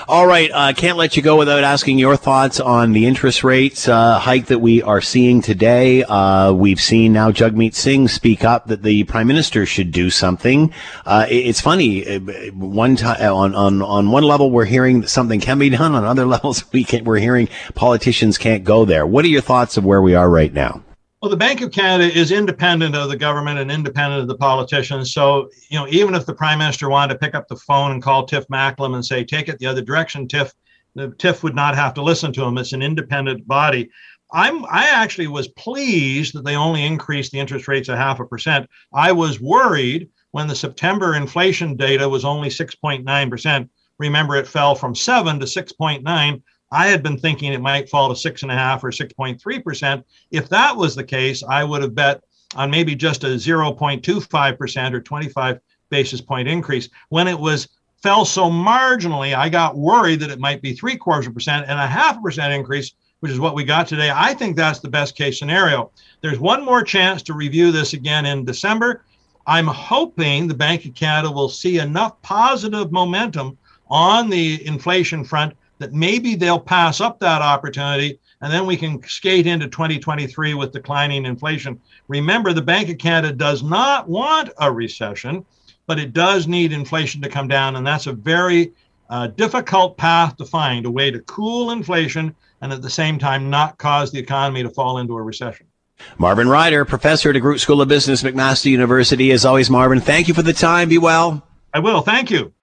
All right, uh, can't let you go without asking your thoughts on the interest rates uh, hike that we are seeing today. Uh, we've seen now Jagmeet Singh speak up that the prime minister should do something. Uh, it's funny. Uh, one time on, on on one level, we're hearing that something can be done. On other levels, we can, we're hearing politicians can't go there. What are your thoughts of where we are right now? Well, the Bank of Canada is independent of the government and independent of the politicians. So, you know, even if the prime minister wanted to pick up the phone and call Tiff Macklem and say, take it the other direction, Tiff, the Tiff would not have to listen to him. It's an independent body. I'm I actually was pleased that they only increased the interest rates a half a percent. I was worried when the September inflation data was only 6.9%. Remember, it fell from 7 to 6.9. I had been thinking it might fall to six and a half or 6.3%. If that was the case, I would have bet on maybe just a 0.25% or 25 basis point increase. When it was fell so marginally, I got worried that it might be three quarters of a percent and a half percent increase, which is what we got today. I think that's the best case scenario. There's one more chance to review this again in December. I'm hoping the Bank of Canada will see enough positive momentum on the inflation front that maybe they'll pass up that opportunity and then we can skate into 2023 with declining inflation. Remember, the Bank of Canada does not want a recession, but it does need inflation to come down. And that's a very uh, difficult path to find a way to cool inflation and at the same time not cause the economy to fall into a recession. Marvin Ryder, professor at the DeGroote School of Business, McMaster University. As always, Marvin, thank you for the time. Be well. I will. Thank you.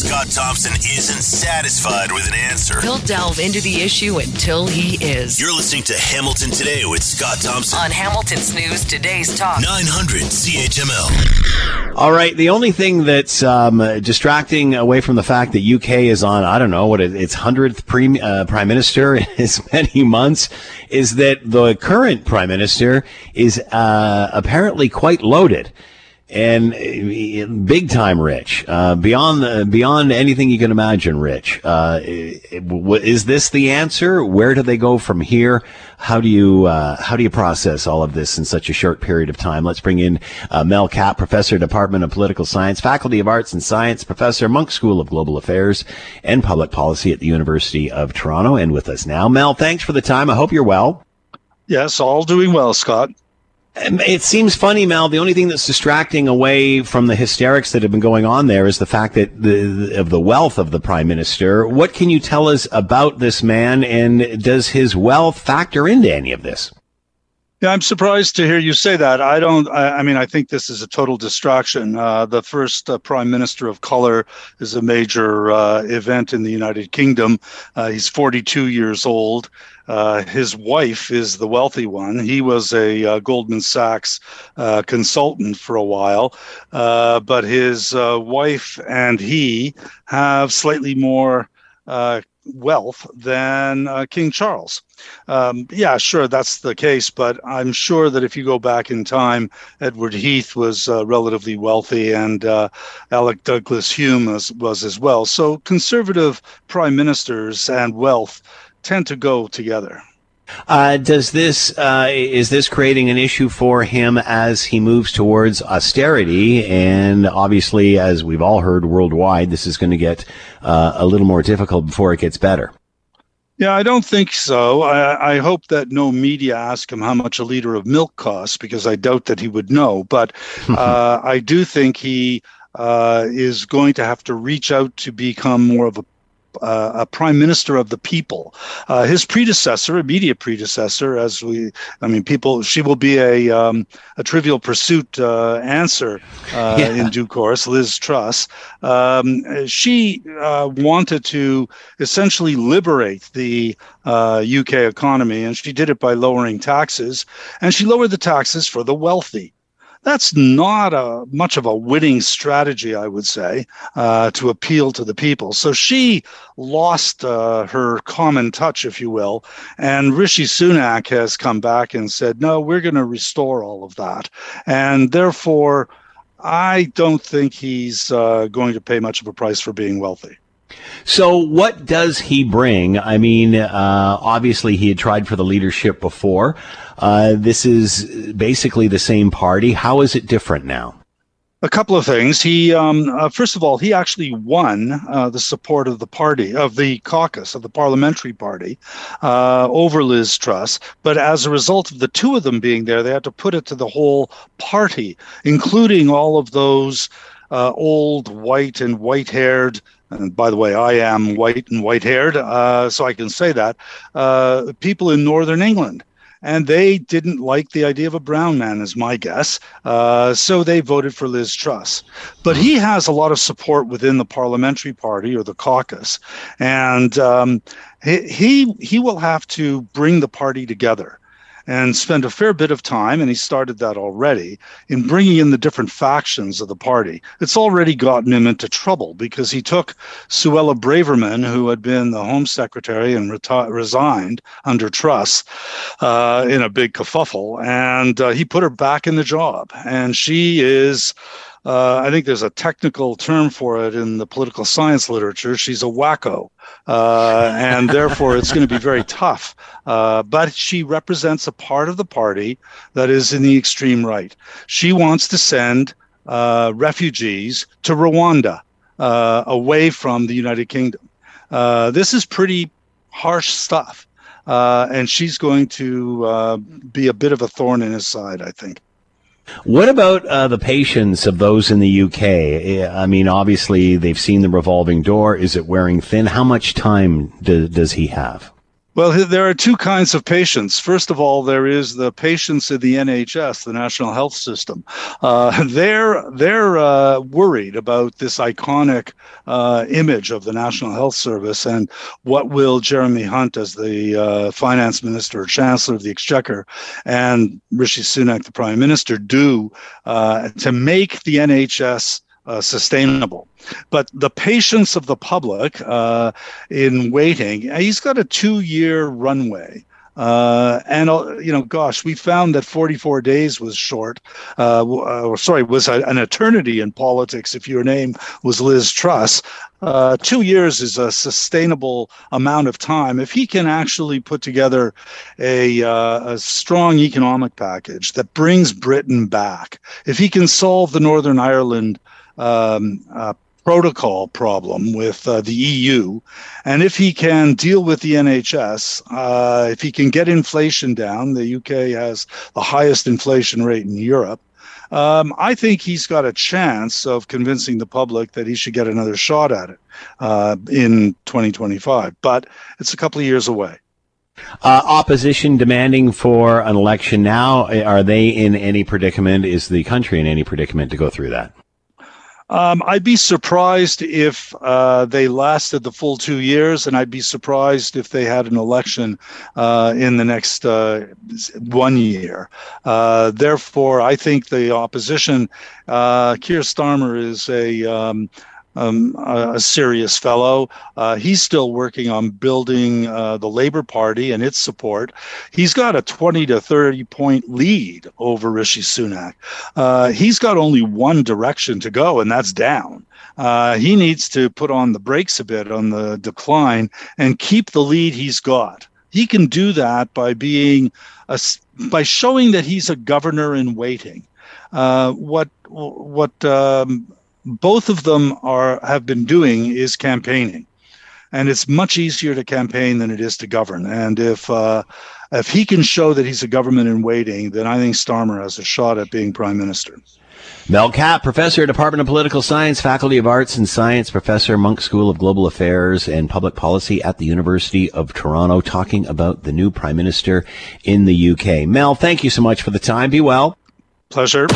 If Scott Thompson isn't satisfied with an answer, He'll delve into the issue until he is. you're listening to Hamilton Today with Scott Thompson. On Hamilton's News Today's Talk. 900 CHML. All right. The only thing that's um, distracting away from the fact that UK is on, I don't know what it, its hundredth pre, uh, prime minister in as many months, is that the current prime minister is uh, apparently quite loaded and uh, big time rich, uh, beyond the, beyond anything you can imagine. Rich, uh, is this the answer? Where do they go from here? How do you uh, how do you process all of this in such a short period of time? Let's bring in uh, Mel Cappe, professor, Department of Political Science, Faculty of Arts and Science, professor, Munk School of Global Affairs and Public Policy at the University of Toronto, and with us now. Mel, thanks for the time. I hope you're well. Yes, all doing well, Scott. Um, It seems funny, Mel. The only thing that's distracting away from the hysterics that have been going on there is the fact that the of the wealth of the prime minister. What can you tell us about this man, and does his wealth factor into any of this? Yeah, I'm surprised to hear you say that. I don't. I, I mean, I think this is a total distraction. Uh, the first uh, prime minister of color is a major uh, event in the United Kingdom. Uh, he's 42 years old. Uh, his wife is the wealthy one. He was a uh, Goldman Sachs uh, consultant for a while, uh, but his uh, wife and he have slightly more uh, wealth than uh, King Charles. Um, yeah, sure, that's the case, but I'm sure that if you go back in time, Edward Heath was uh, relatively wealthy and uh, Alec Douglas-Home was, was as well. So conservative prime ministers and wealth tend to go together. Uh, does this uh, is this creating an issue for him as he moves towards austerity? And obviously, as we've all heard worldwide, this is going to get uh, a little more difficult before it gets better. Yeah, I don't think so. I, I hope that no media ask him how much a liter of milk costs because I doubt that he would know. But uh, I do think he uh, is going to have to reach out to become more of a uh, a prime minister of the people. Uh, his predecessor, immediate predecessor, as we, I mean, people, she will be a um, a Trivial Pursuit uh, answer uh, Yeah. in due course. Liz Truss. Um, she uh, wanted to essentially liberate the uh, UK economy, and she did it by lowering taxes, and she lowered the taxes for the wealthy that's not a much of a winning strategy, I would say, uh, to appeal to the people. So she lost uh, her common touch, if you will, and Rishi Sunak has come back and said, "No, we're going to restore all of that," and therefore, I don't think he's uh, going to pay much of a price for being wealthy. So, what does he bring? I mean, uh, obviously, he had tried for the leadership before. Uh, this is basically the same party. How is it different now? A couple of things. He, um, uh, first of all, he actually won uh, the support of the party, of the caucus, of the parliamentary party, uh, over Liz Truss. But as a result of the two of them being there, they had to put it to the whole party, including all of those uh, old white and white haired. And by the way, I am white and white haired, uh, so I can say that. Uh, people in Northern England and they didn't like the idea of a brown man, is my guess. Uh, so they voted for Liz Truss. But he has a lot of support within the parliamentary party or the caucus, and um, he, he he will have to bring the party together and spent a fair bit of time, and he started that already, in bringing in the different factions of the party. It's already gotten him into trouble because he took Suella Braverman, who had been the Home Secretary and reti- resigned under Truss uh, in a big kerfuffle, and uh, he put her back in the job. And she is. Uh, I think there's a technical term for it in the political science literature. She's a wacko, uh, and therefore it's going to be very tough. Uh, but she represents a part of the party that is in the extreme right. She wants to send uh, refugees to Rwanda, uh, away from the United Kingdom. Uh, this is pretty harsh stuff, uh, and she's going to uh, be a bit of a thorn in his side, I think. What about uh, the patience of those in the UK? Eh, I mean, obviously they've seen the revolving door. Is it wearing thin? How much time do, does he have? Well, there are two kinds of patients. First of all, there is the patients in the NHS, the National Health System. Uh, they're they're uh, worried about this iconic uh, image of the National Health Service and what will Jeremy Hunt, as the uh, finance minister or chancellor of the Exchequer, and Rishi Sunak, the prime minister, do uh, to make the NHS uh, sustainable. But the patience of the public uh, in waiting, he's got a two year runway. Uh, and uh, you know, gosh, we found that 44 days was short. Uh, uh sorry, was an eternity in politics. If your name was Liz Truss, uh, two years is a sustainable amount of time. If he can actually put together a, uh, a strong economic package that brings Britain back, if he can solve the Northern Ireland um, uh, protocol problem with uh, the EU. And if he can deal with the NHS, uh, if he can get inflation down, the UK has the highest inflation rate in Europe. Um, I think he's got a chance of convincing the public that he should get another shot at it uh, in 2025. But it's a couple of years away. Uh, opposition demanding for an election now. Are they in any predicament? Is the country in any predicament to go through that? Um, I'd be surprised if uh, they lasted the full two years, and I'd be surprised if they had an election uh, in the next uh, one year. Uh, therefore, I think the opposition, uh, Keir Starmer, is a um, um, a, a, serious fellow. Uh, he's still working on building uh, the Labour Party and its support. He's got a 20 to 30 point lead over Rishi Sunak. Uh, he's got only one direction to go, and that's down. Uh, he needs to put on the brakes a bit on the decline and keep the lead he's got. He can do that by being a, by showing that he's a governor in waiting. Uh, what what um, both of them are have been doing is campaigning, and it's much easier to campaign than it is to govern. And if uh, if he can show that he's a government in waiting, then I think Starmer has a shot at being prime minister. Mel Cappe, professor, Department of Political Science, Faculty of Arts and Science, professor, Munk School of Global Affairs and Public Policy at the University of Toronto, talking about the new prime minister in the UK. Mel, thank you so much for the time. Be well. Pleasure.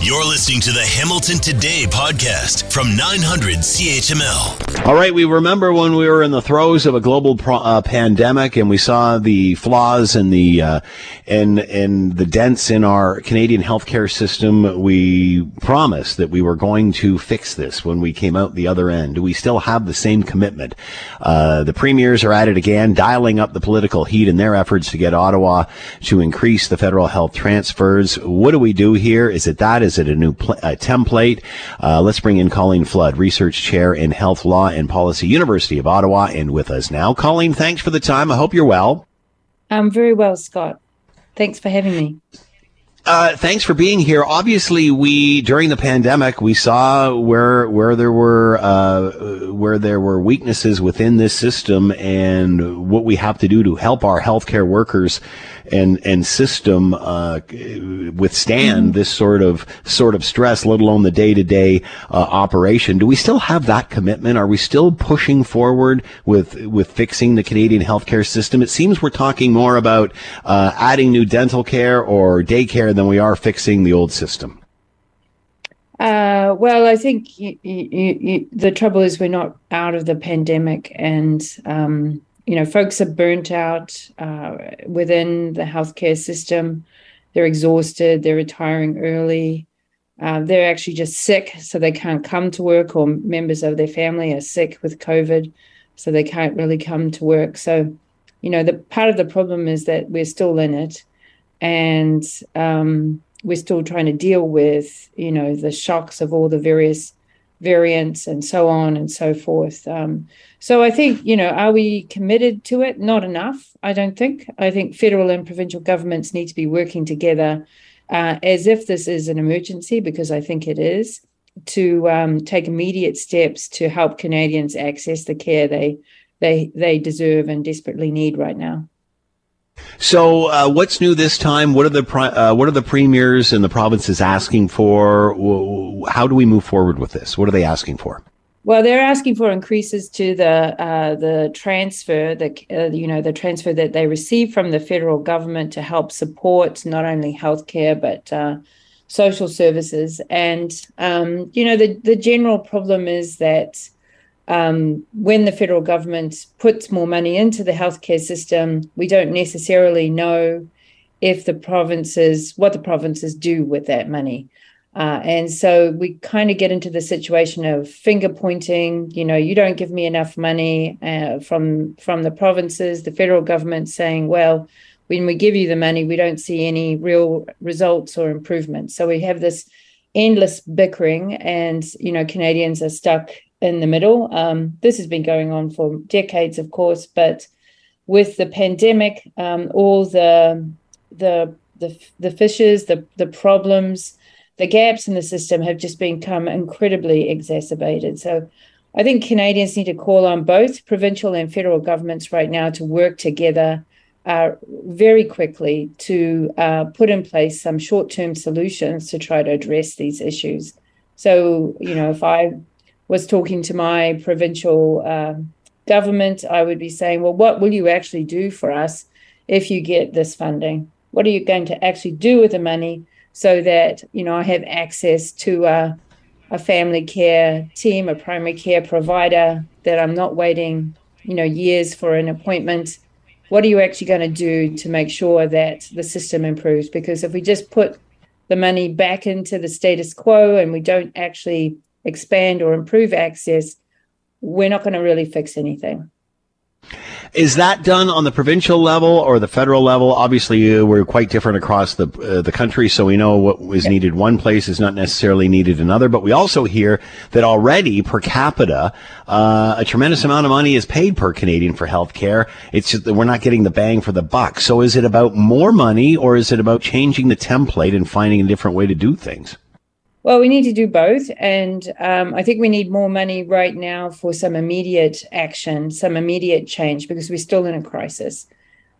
You're listening to the Hamilton Today podcast from 900 CHML. All right, we remember when we were in the throes of a global pro- uh, pandemic and we saw the flaws and the uh, and and the dents in our Canadian healthcare system. We promised that we were going to fix this when we came out the other end. We still have the same commitment? Uh, the premiers are at it again, dialing up the political heat in their efforts to get Ottawa to increase the federal health transfers. What do we do here? Is it that? Is it a new pl- uh, template? Uh, let's bring in Colleen Flood, Research Chair in Health Law and Policy, University of Ottawa, and with us now. Colleen, thanks for the time. I hope you're well. I'm very well, Scott. Thanks for having me. Uh, thanks for being here. Obviously, we during the pandemic we saw where where there were uh, where there were weaknesses within this system, and what we have to do to help our healthcare workers and and system uh, withstand mm-hmm. this sort of sort of stress, let alone the day to day operation. Do we still have that commitment? Are we still pushing forward with with fixing the Canadian healthcare system? It seems we're talking more about uh, adding new dental care or daycare than we are fixing the old system. Uh, well, I think you, you, you, the trouble is we're not out of the pandemic, and um, you know, folks are burnt out uh, within the healthcare system. They're exhausted. They're retiring early. Uh, they're actually just sick, so they can't come to work, or members of their family are sick with COVID, so they can't really come to work. So, you know, the part of the problem is that we're still in it, and um, we're still trying to deal with, you know, the shocks of all the various variants and so on and so forth. Um, so I think, you know, are we committed to it? Not enough, I don't think. I think federal and provincial governments need to be working together uh, as if this is an emergency, because I think it is, to um, take immediate steps to help Canadians access the care they they they deserve and desperately need right now. So, uh, what's new this time? What are the uh, what are the premiers and the provinces asking for? How do we move forward with this? What are they asking for? Well, they're asking for increases to the uh, the transfer, the uh, you know the transfer that they receive from the federal government to help support not only healthcare but uh, social services. And um, you know the the general problem is that um, when the federal government puts more money into the healthcare system, we don't necessarily know if the provinces what the provinces do with that money. Uh, and so we kind of get into the situation of finger pointing. You know, you don't give me enough money uh, from from the provinces, the federal government saying, well, when we give you the money, we don't see any real results or improvements. So we have this endless bickering, and you know, Canadians are stuck in the middle. Um, this has been going on for decades, of course, but with the pandemic, um, all the the the the fissures, the the problems, the gaps in the system have just become incredibly exacerbated. So I think Canadians need to call on both provincial and federal governments right now to work together uh, very quickly to uh, put in place some short term solutions to try to address these issues. So, you know, if I was talking to my provincial uh, government, I would be saying, well, what will you actually do for us if you get this funding? What are you going to actually do with the money so that, you know, I have access to a, a family care team, a primary care provider, that I'm not waiting, you know, years for an appointment? What are you actually going to do to make sure that the system improves? Because if we just put the money back into the status quo and we don't actually expand or improve access, we're not going to really fix anything. Is that done on the provincial level or the federal level? Obviously, uh, we're quite different across the uh, the country, so we know what is needed one place is not necessarily needed another. But we also hear that already per capita, uh, a tremendous amount of money is paid per Canadian for health care. It's just that we're not getting the bang for the buck. So, is it about more money, or is it about changing the template and finding a different way to do things? Well, we need to do both. And um, I think we need more money right now for some immediate action, some immediate change, because we're still in a crisis.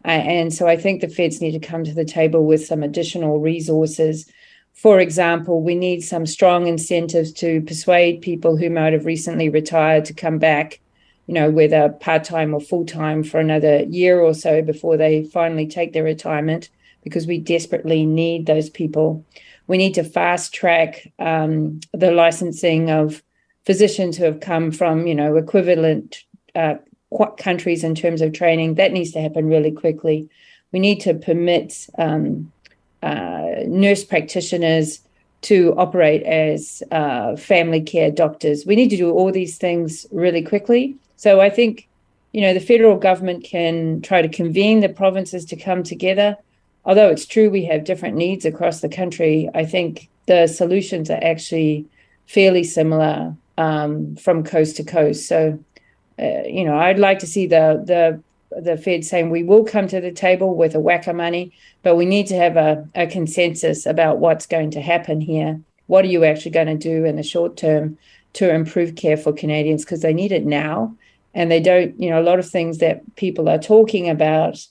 Uh, and so I think the feds need to come to the table with some additional resources. For example, we need some strong incentives to persuade people who might have recently retired to come back, you know, whether part time or full time for another year or so before they finally take their retirement, because we desperately need those people we need to fast track um, the licensing of physicians who have come from, you know, equivalent uh, countries in terms of training. That needs to happen really quickly. We need to permit um, uh, nurse practitioners to operate as uh, family care doctors. We need to do all these things really quickly. So I think, you know, the federal government can try to convene the provinces to come together although it's true we have different needs across the country, I think the solutions are actually fairly similar um, from coast to coast. So, uh, you know, I'd like to see the the the Fed saying we will come to the table with a whack of money, but we need to have a, a consensus about what's going to happen here. What are you actually going to do in the short term to improve care for Canadians because they need it now, and they don't. You know, a lot of things that people are talking about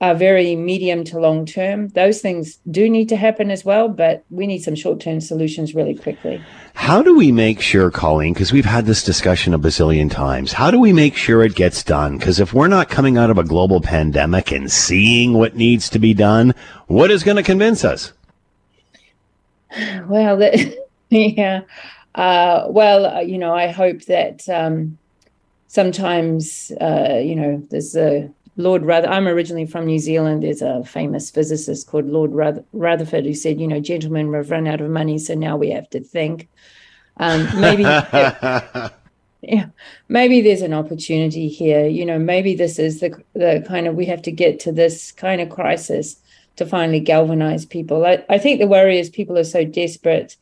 are very medium to long term. Those things do need to happen as well, but we need some short term solutions really quickly. How do we make sure, Colleen, because we've had this discussion a bazillion times, how do we make sure it gets done? Because if we're not coming out of a global pandemic and seeing what needs to be done, what is going to convince us? Well, that, yeah. Uh, well, uh, you know, I hope that um, sometimes, uh, you know, there's a Lord Ruther. I'm originally from New Zealand. There's a famous physicist called Lord Rutherford who said, you know, gentlemen, we've run out of money, so now we have to think. Um, maybe, yeah, maybe there's an opportunity here. You know, maybe this is the the kind of we have to get to this kind of crisis to finally galvanize people. I, I think the worry is people are so desperate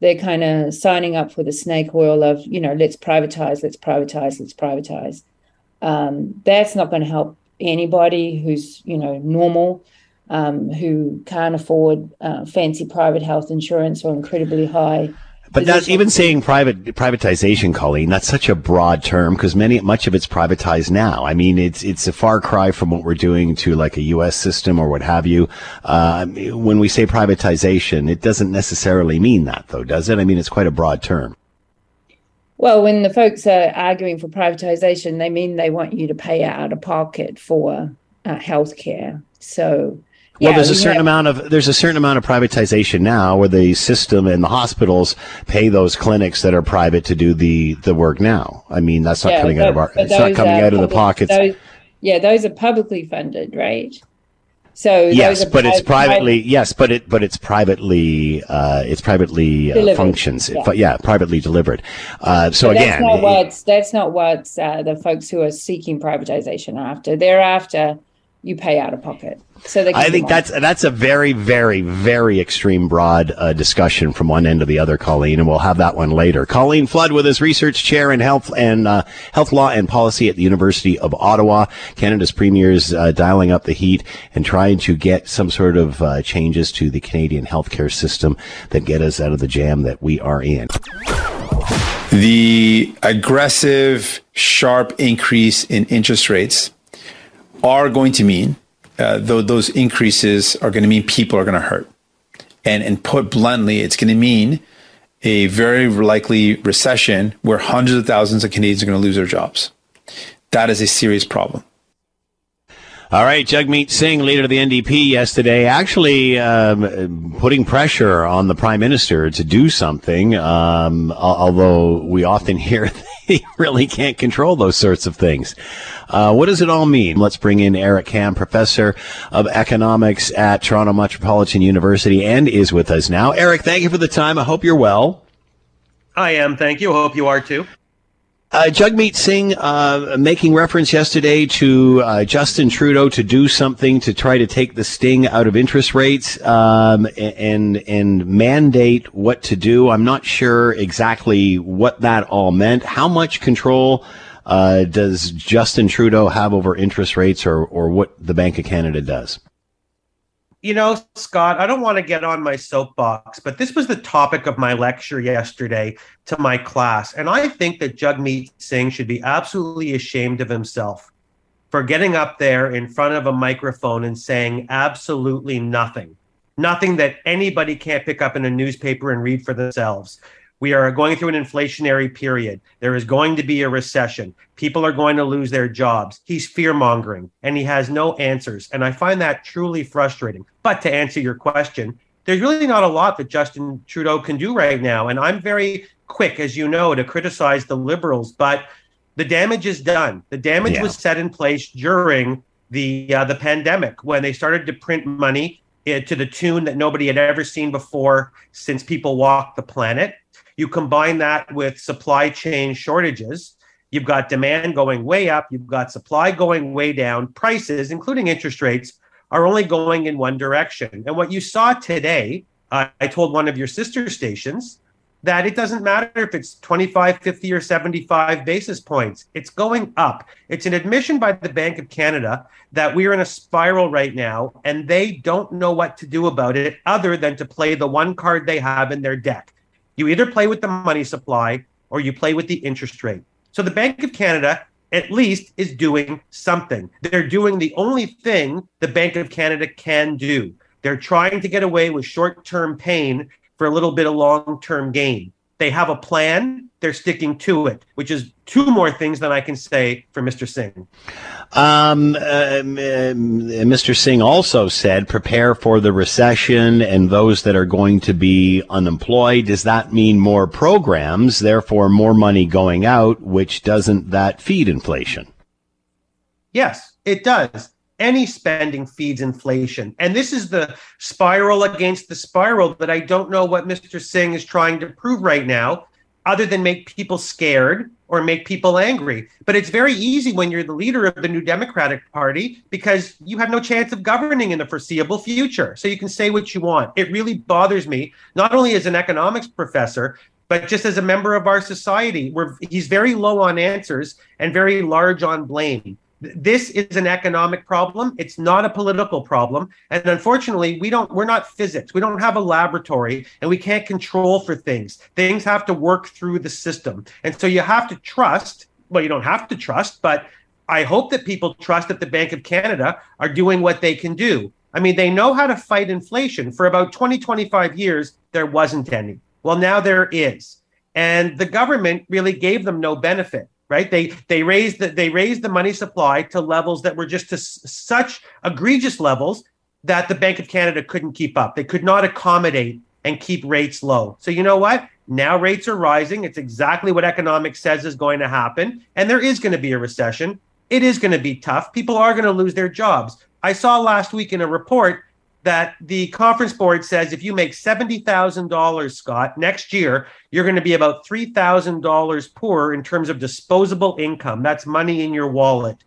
they're kind of signing up for the snake oil of you know let's privatize let's privatize let's privatize um, that's not going to help anybody who's you know normal um, who can't afford uh, fancy private health insurance or incredibly high but that's even saying private privatization, Colleen. That's such a broad term because many much of it's privatized now. I mean, it's it's a far cry from what we're doing to like a U.S. system or what have you. Uh, when we say privatization, it doesn't necessarily mean that, though, does it? I mean, it's quite a broad term. Well, when the folks are arguing for privatization, they mean they want you to pay out of pocket for uh, health care. So, well, yeah, there's a certain have, amount of there's a certain amount of privatization now, where the system and the hospitals pay those clinics that are private to do the the work. Now, I mean, that's not yeah, coming out of our it's not coming out of the pockets. Those, yeah, those are publicly funded, right? So yes, but it's privately private, yes, but it but it's privately uh, it's privately uh, functions. Yeah. yeah. privately delivered. Uh, so, again, that's not what that's not what uh, the folks who are seeking privatization are after. They're after you pay out of pocket. So I think that's that's a very, very, very extreme broad uh, discussion from one end to the other, Colleen, and we'll have that one later. Colleen Flood with us, research chair in health and uh, health law and policy at the University of Ottawa. Canada's premiers uh, dialing up the heat and trying to get some sort of uh, changes to the Canadian healthcare system that get us out of the jam that we are in. The aggressive, sharp increase in interest rates are going to mean, uh, though those increases are going to mean people are going to hurt. And, and put bluntly, it's going to mean a very likely recession where hundreds of thousands of Canadians are going to lose their jobs. That is a serious problem. All right, Jagmeet Singh, leader of the NDP, yesterday actually um, putting pressure on the prime minister to do something. Um, although we often hear he really can't control those sorts of things. Uh, what does it all mean? Let's bring in Eric Kam, professor of economics at Toronto Metropolitan University, and is with us now. Eric, thank you for the time. I hope you're well. I am. Thank you. Hope you are too. Uh, Jagmeet Singh uh, making reference yesterday to uh, Justin Trudeau to do something to try to take the sting out of interest rates um, and and mandate what to do. I'm not sure exactly what that all meant. How much control uh, does Justin Trudeau have over interest rates, or or what the Bank of Canada does? You know, Scott, I don't want to get on my soapbox, but this was the topic of my lecture yesterday to my class. And I think that Jagmeet Singh should be absolutely ashamed of himself for getting up there in front of a microphone and saying absolutely nothing. Nothing that anybody can't pick up in a newspaper and read for themselves. We are going through an inflationary period. There is going to be a recession. People are going to lose their jobs. He's fear mongering and he has no answers. And I find that truly frustrating. But to answer your question, there's really not a lot that Justin Trudeau can do right now. And I'm very quick, as you know, to criticize the liberals, but the damage is done. The damage yeah. was set in place during the uh, the pandemic when they started to print money uh, to the tune that nobody had ever seen before since people walked the planet. You combine that with supply chain shortages. You've got demand going way up. You've got supply going way down. Prices, including interest rates, are only going in one direction. And what you saw today, uh, I told one of your sister stations that it doesn't matter if it's 25, 50, or 75 basis points. It's going up. It's an admission by the Bank of Canada that we're in a spiral right now, and they don't know what to do about it other than to play the one card they have in their deck. You either play with the money supply or you play with the interest rate. So the Bank of Canada at least is doing something. They're doing the only thing the Bank of Canada can do. They're trying to get away with short term pain for a little bit of long term gain. They have a plan, they're sticking to it, which is two more things than I can say for Mr. Singh. Um, uh, Mr. Singh also said, prepare for the recession and those that are going to be unemployed. Does that mean more programs, therefore more money going out, which doesn't that feed inflation? Yes, it does. Any spending feeds inflation. And this is the spiral against the spiral that I don't know what Mr. Singh is trying to prove right now other than make people scared or make people angry. But it's very easy when you're the leader of the New Democratic Party because you have no chance of governing in the foreseeable future. So you can say what you want. It really bothers me, not only as an economics professor, but just as a member of our society. Where he's very low on answers and very large on blame this is an economic problem. It's not a political problem. And unfortunately we don't we're not physics. We don't have a laboratory and we can't control for things. Things have to work through the system. And so you have to trust well you don't have to trust but i hope that people trust that the bank of canada are doing what they can do. I mean they know how to fight inflation. For about 20 25 years there wasn't any. Well now there is. And the government really gave them no benefit right? They they raised the, they raised the money supply to levels that were just to s- such egregious levels that the bank of canada couldn't keep up. They could not accommodate and keep rates low. So you know what? Now rates are rising. It's exactly what economics says is going to happen. And there is going to be a recession. It is going to be tough. People are going to lose their jobs. I saw last week in a report that the conference board says if you make $70,000, Scott, next year, you're going to be about $3,000 poorer in terms of disposable income. That's money in your wallet.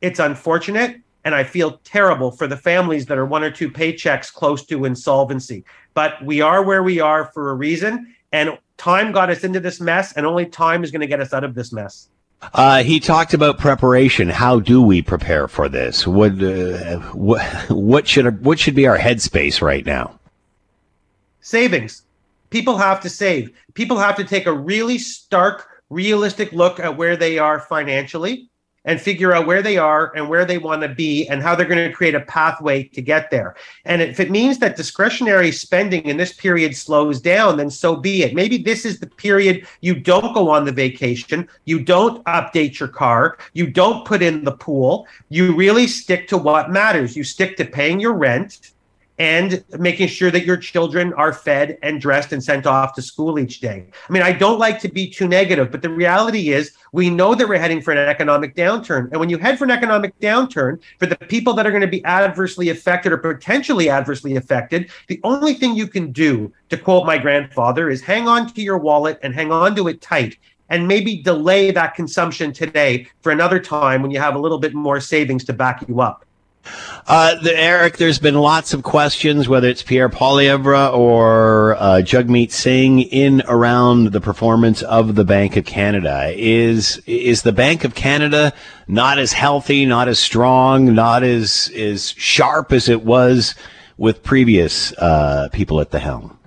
It's unfortunate, and I feel terrible for the families that are one or two paychecks close to insolvency. But we are where we are for a reason, and time got us into this mess, and only time is going to get us out of this mess. Uh, he talked about preparation. How do we prepare for this? What, uh, what, what should what should be our headspace right now? Savings. People have to save. People have to take a really stark, realistic look at where they are financially and figure out where they are and where they want to be and how they're going to create a pathway to get there. And if it means that discretionary spending in this period slows down, then so be it. Maybe this is the period you don't go on the vacation, you don't update your car, you don't put in the pool, you really stick to what matters. You stick to paying your rent and making sure that your children are fed and dressed and sent off to school each day. I mean, I don't like to be too negative, but the reality is we know that we're heading for an economic downturn. And when you head for an economic downturn, for the people that are going to be adversely affected or potentially adversely affected, the only thing you can do, to quote my grandfather, is hang on to your wallet and hang on to it tight and maybe delay that consumption today for another time when you have a little bit more savings to back you up. Uh, the, Eric, there's been lots of questions, whether it's Pierre Poilievre or uh, Jagmeet Singh, in around the performance of the Bank of Canada. Is is the Bank of Canada not as healthy, not as strong, not as as sharp as it was with previous uh, people at the helm?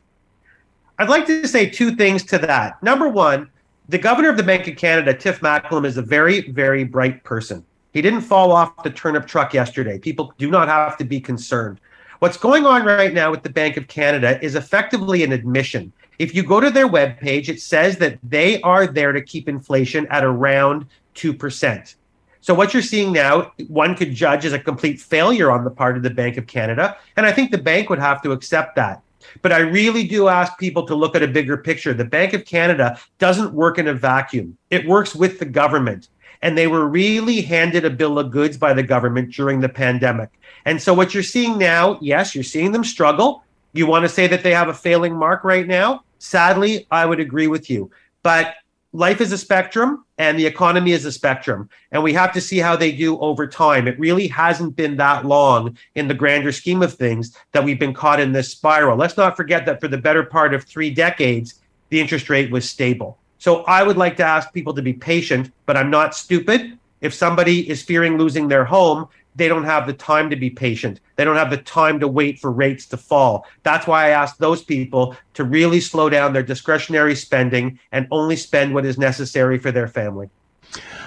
I'd like to say two things to that. Number one, the governor of the Bank of Canada, Tiff Macklem, is a very, very bright person. He didn't fall off the turnip truck yesterday. People do not have to be concerned. What's going on right now with the Bank of Canada is effectively an admission. If you go to their webpage, it says that they are there to keep inflation at around 2%. So what you're seeing now, one could judge as a complete failure on the part of the Bank of Canada. And I think the bank would have to accept that. But I really do ask people to look at a bigger picture. The Bank of Canada doesn't work in a vacuum, it works with the government. And they were really handed a bill of goods by the government during the pandemic. And so, what you're seeing now, yes, you're seeing them struggle. You want to say that they have a failing mark right now? Sadly, I would agree with you. But life is a spectrum and the economy is a spectrum. And we have to see how they do over time. It really hasn't been that long in the grander scheme of things that we've been caught in this spiral. Let's not forget that for the better part of three decades, the interest rate was stable. So I would like to ask people to be patient, but I'm not stupid. If somebody is fearing losing their home, they don't have the time to be patient. They don't have the time to wait for rates to fall. That's why I ask those people to really slow down their discretionary spending and only spend what is necessary for their family.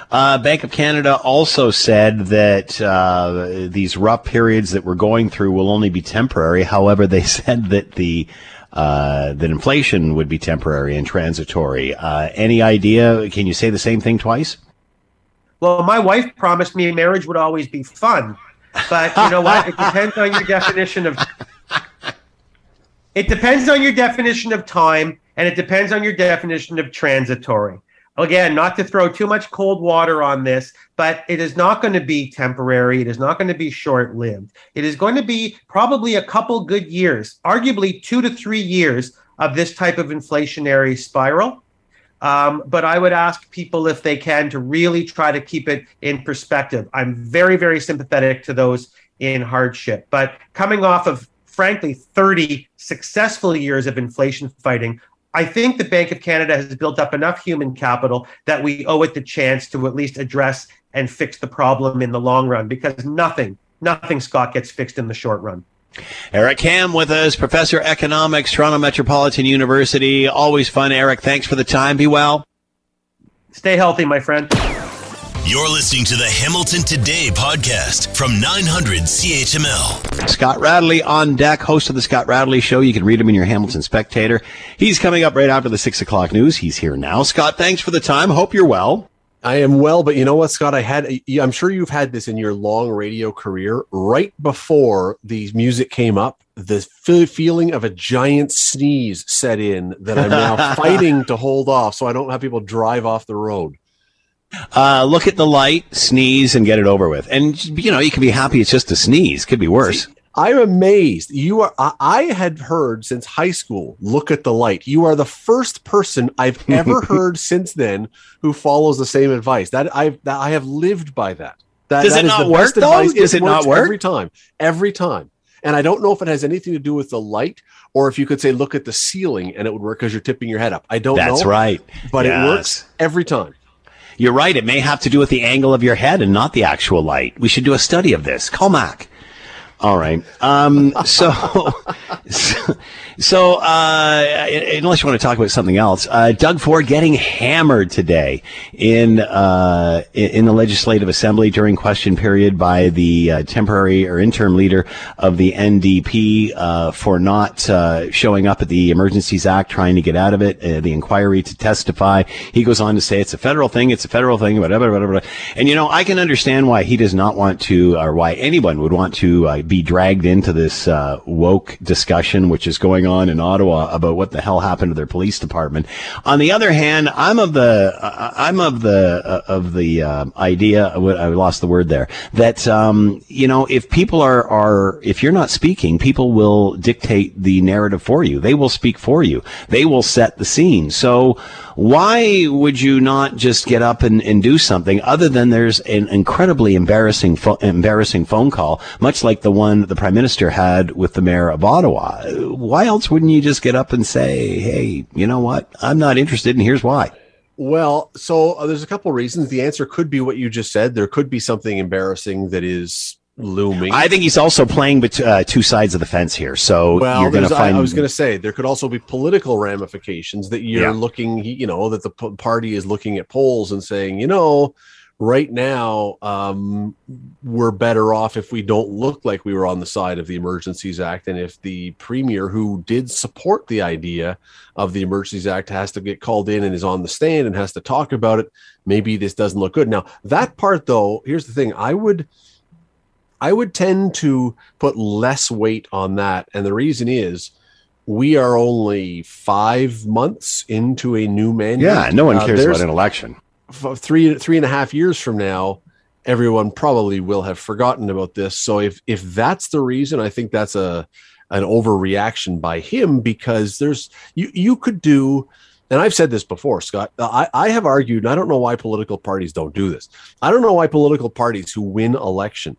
Uh, Bank of Canada also said that uh, these rough periods that we're going through will only be temporary. However, they said that the uh, that inflation would be temporary and transitory. Uh, any idea? Can you say the same thing twice? Well, my wife promised me marriage would always be fun, but you know what? It depends on your definition of. It depends on your definition of time, and it depends on your definition of transitory. Again, not to throw too much cold water on this, but it is not going to be temporary. It is not going to be short lived. It is going to be probably a couple good years, arguably two to three years of this type of inflationary spiral. Um, but I would ask people if they can to really try to keep it in perspective. I'm very, very sympathetic to those in hardship. But coming off of, frankly, 30 successful years of inflation fighting, I think the Bank of Canada has built up enough human capital that we owe it the chance to at least address and fix the problem in the long run because nothing, nothing, Scott, gets fixed in the short run. Eric Kam with us, Professor of Economics, Toronto Metropolitan University. Always fun, Eric. Thanks for the time. Be well. Stay healthy, my friend. You're listening to the Hamilton Today podcast from 900 CHML. Scott Radley on deck, host of the Scott Radley Show. You can read him in your Hamilton Spectator. He's coming up right after the six o'clock news. He's here now. Scott, thanks for the time. Hope you're well. I am well, but you know what, Scott? I had, I'm sure you've had this in your long radio career. Right before the music came up, the feeling of a giant sneeze set in that I'm now fighting to hold off so I don't have people drive off the road. Uh, look at the light, sneeze, and get it over with. And, you know, you can be happy it's just a sneeze. Could be worse. See, I'm amazed. You are. I, I had heard since high school. Look at the light. You are the first person I've ever heard since then who follows the same advice. That I've that I have lived by that. That does that it not work though? Advice. Does it, it not work every time? Every time. And I don't know if it has anything to do with the light or if you could say look at the ceiling and it would work because you're tipping your head up. I don't That's know. That's right. But yes. it works every time. You're right. It may have to do with the angle of your head and not the actual light. We should do a study of this. Call Mac. All right. Um, so, so, uh, unless you want to talk about something else, uh, Doug Ford getting hammered today in uh, in the Legislative Assembly during question period by the uh, temporary or interim leader of the NDP uh, for not uh, showing up at the Emergencies Act, trying to get out of it, the inquiry to testify. He goes on to say it's a federal thing, it's a federal thing, whatever, whatever. And you know, I can understand why he does not want to, or why anyone would want to be dragged into this woke discussion, which is going on in Ottawa about what the hell happened to their police department. On the other hand, I'm of the uh, I'm of the uh, of the uh, idea. I lost the word there. That um, you know, if people are are if you're not speaking, people will dictate the narrative for you. They will speak for you. They will set the scene. So why would you not just get up and, and do something other than there's an incredibly embarrassing fo- embarrassing phone call, much like the one the prime minister had with the mayor of Ottawa? Why else wouldn't you just get up and say, "Hey, you know what? I'm not interested, and here's why." Well, so uh, there's a couple reasons. The answer could be what you just said. There could be something embarrassing that is looming. I think he's also playing bet- uh, two sides of the fence here. So well, you're going to find. I, I was going to say there could also be political ramifications that you're yeah. looking. You know that the p- party is looking at polls and saying, you know, right now um, we're better off if we don't look like we were on the side of the Emergencies Act, and if the premier who did support the idea of the Emergencies Act has to get called in and is on the stand and has to talk about it, maybe this doesn't look good. Now that part, though, here's the thing: I would I would tend to put less weight on that. And the reason is we are only five months into a new mandate. Yeah, no one uh, cares uh, about an election. Three three and a half years from now, everyone probably will have forgotten about this. So if if that's the reason, I think that's a an overreaction by him because there's you you could do and I've said this before, Scott. Uh, I, I have argued, I don't know why political parties don't do this. I don't know why political parties who win election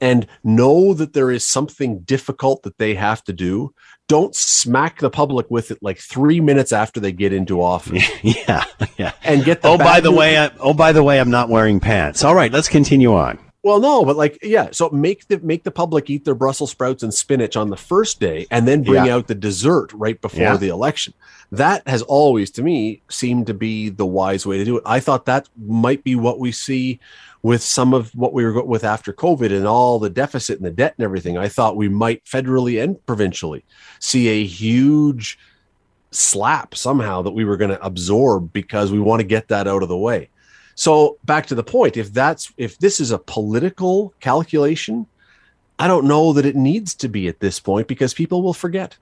and know that there is something difficult that they have to do, don't smack the public with it like three minutes after they get into office. yeah, yeah. And get the oh by the way, I, oh by the way, I'm not wearing pants. All right, let's continue on. Well, no, but like, yeah. So make the make the public eat their Brussels sprouts and spinach on the first day, and then bring yeah. out the dessert right before yeah. the election. That has always, to me, seemed to be the wise way to do it. I thought that might be what we see with some of what we were with after COVID and all the deficit and the debt and everything, I thought we might federally and provincially see a huge slap somehow that we were going to absorb because we want to get that out of the way. So back to the point, if that's if this is a political calculation, I don't know that it needs to be at this point because people will forget.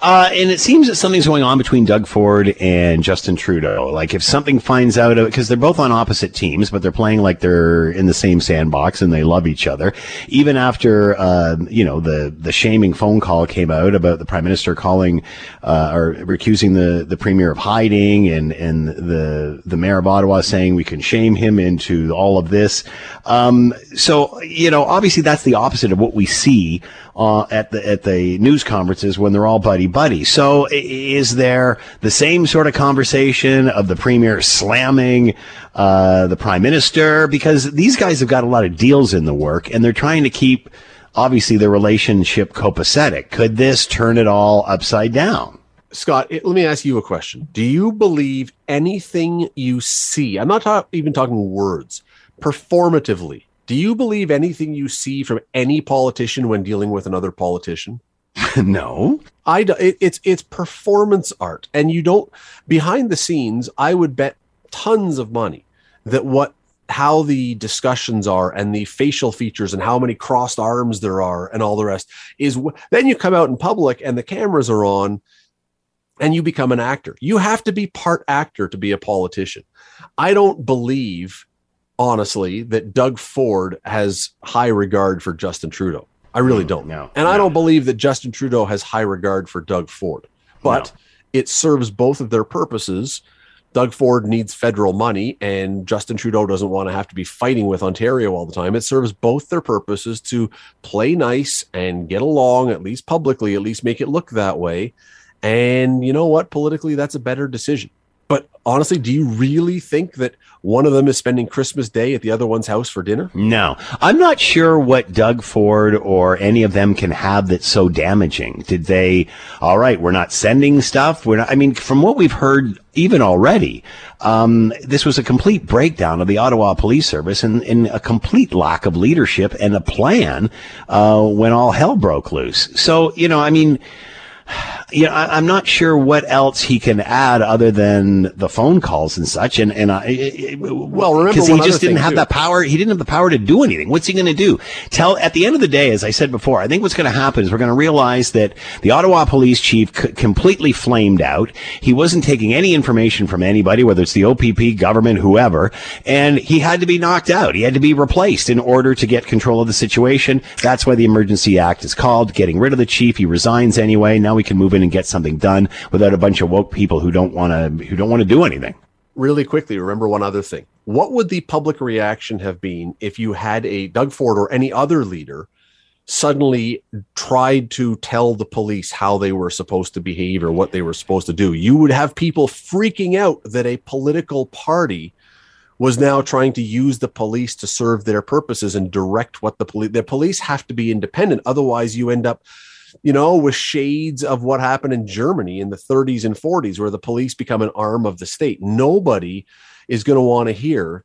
Uh, and it seems that something's going on between Doug Ford and Justin Trudeau. Like if something finds out, because they're both on opposite teams, but they're playing like they're in the same sandbox and they love each other. Even after, uh, you know, the the shaming phone call came out about the prime minister calling uh, or recusing the the premier of hiding, and and the the mayor of Ottawa saying we can shame him into all of this. Um, so you know, obviously that's the opposite of what we see uh, at the at the news conferences when they're all buddy buddy. So is there the same sort of conversation of the premier slamming uh, the prime minister because these guys have got a lot of deals in the work and they're trying to keep obviously the relationship copacetic. Could this turn it all upside down? Scott, let me ask you a question. Do you believe anything you see? I'm not ta- even talking words, performatively. Do you believe anything you see from any politician when dealing with another politician? no. I it, it's it's performance art, and you don't behind the scenes. I would bet tons of money that what how the discussions are and the facial features and how many crossed arms there are and all the rest is then you come out in public and the cameras are on and you become an actor. You have to be part actor to be a politician. I don't believe honestly that Doug Ford has high regard for Justin Trudeau. I really don't. No. And I don't believe that Justin Trudeau has high regard for Doug Ford. But No. it serves both of their purposes. Doug Ford needs federal money, and Justin Trudeau doesn't want to have to be fighting with Ontario all the time. It serves both their purposes to play nice and get along, at least publicly, at least make it look that way. And you know what? Politically, that's a better decision. But honestly, do you really think that one of them is spending Christmas Day at the other one's house for dinner? No, I'm not sure what Doug Ford or any of them can have that's so damaging. Did they? All right, we're not sending stuff. We're not. I mean, from what we've heard, even already, um, this was a complete breakdown of the Ottawa Police Service and, and a complete lack of leadership and a plan uh, when all hell broke loose. So you know, I mean you know, I, I'm not sure what else he can add other than the phone calls and such. And and I, well, remember because he just didn't have too. the power. He didn't have the power to do anything. What's he going to do? Tell at the end of the day, as I said before, I think what's going to happen is we're going to realize that the Ottawa police chief c- completely flamed out. He wasn't taking any information from anybody, whether it's the OPP, government, whoever, and he had to be knocked out. He had to be replaced in order to get control of the situation. That's why the Emergency Act is called. Getting rid of the chief. He resigns anyway. Now we can move in and get something done without a bunch of woke people who don't want to who don't want to do anything. really quickly remember one other thing. What would the public reaction have been if you had a Doug Ford or any other leader suddenly tried to tell the police how they were supposed to behave or what they were supposed to do? You would have people freaking out that a political party was now trying to use the police to serve their purposes and direct what the police the police have to be independent otherwise you end up you know, with shades of what happened in Germany in the 30s and 40s, where the police become an arm of the state. Nobody is going to want to hear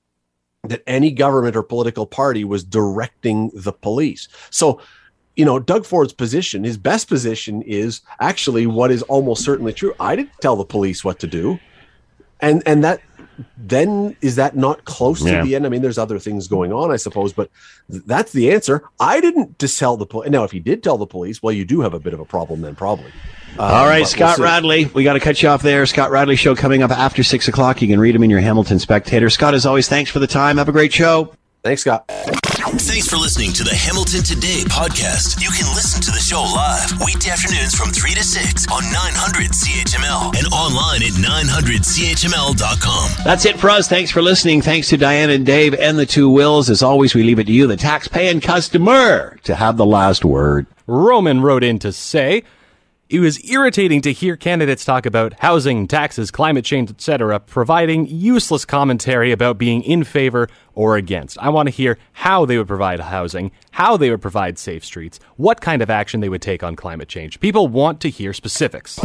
that any government or political party was directing the police. So, you know, Doug Ford's position, his best position is actually what is almost certainly true. I didn't tell the police what to do. And and that then is that not close Yeah. to the end? I mean, there's other things going on, I suppose, but th- that's the answer. I didn't just tell the police. Now, if he did tell the police, well, you do have a bit of a problem then, probably. Uh, All right, but we'll Scott. Radley. We got to cut you off there. Scott Radley show coming up after six o'clock. You can read him in your Hamilton Spectator. Scott, as always, thanks for the time. Have a great show. Thanks, Scott. Thanks for listening to the Hamilton Today podcast. You can listen to the show live weekday afternoons from 3 to 6 on 900 CHML and online at 900CHML.com. That's it for us. Thanks for listening. Thanks to Diane and Dave and the two Wills. As always, we leave it to you, the tax-paying customer, to have the last word. Roman wrote in to say, it was irritating to hear candidates talk about housing, taxes, climate change, etc., providing useless commentary about being in favor or against. I want to hear how they would provide housing, how they would provide safe streets, what kind of action they would take on climate change. People want to hear specifics.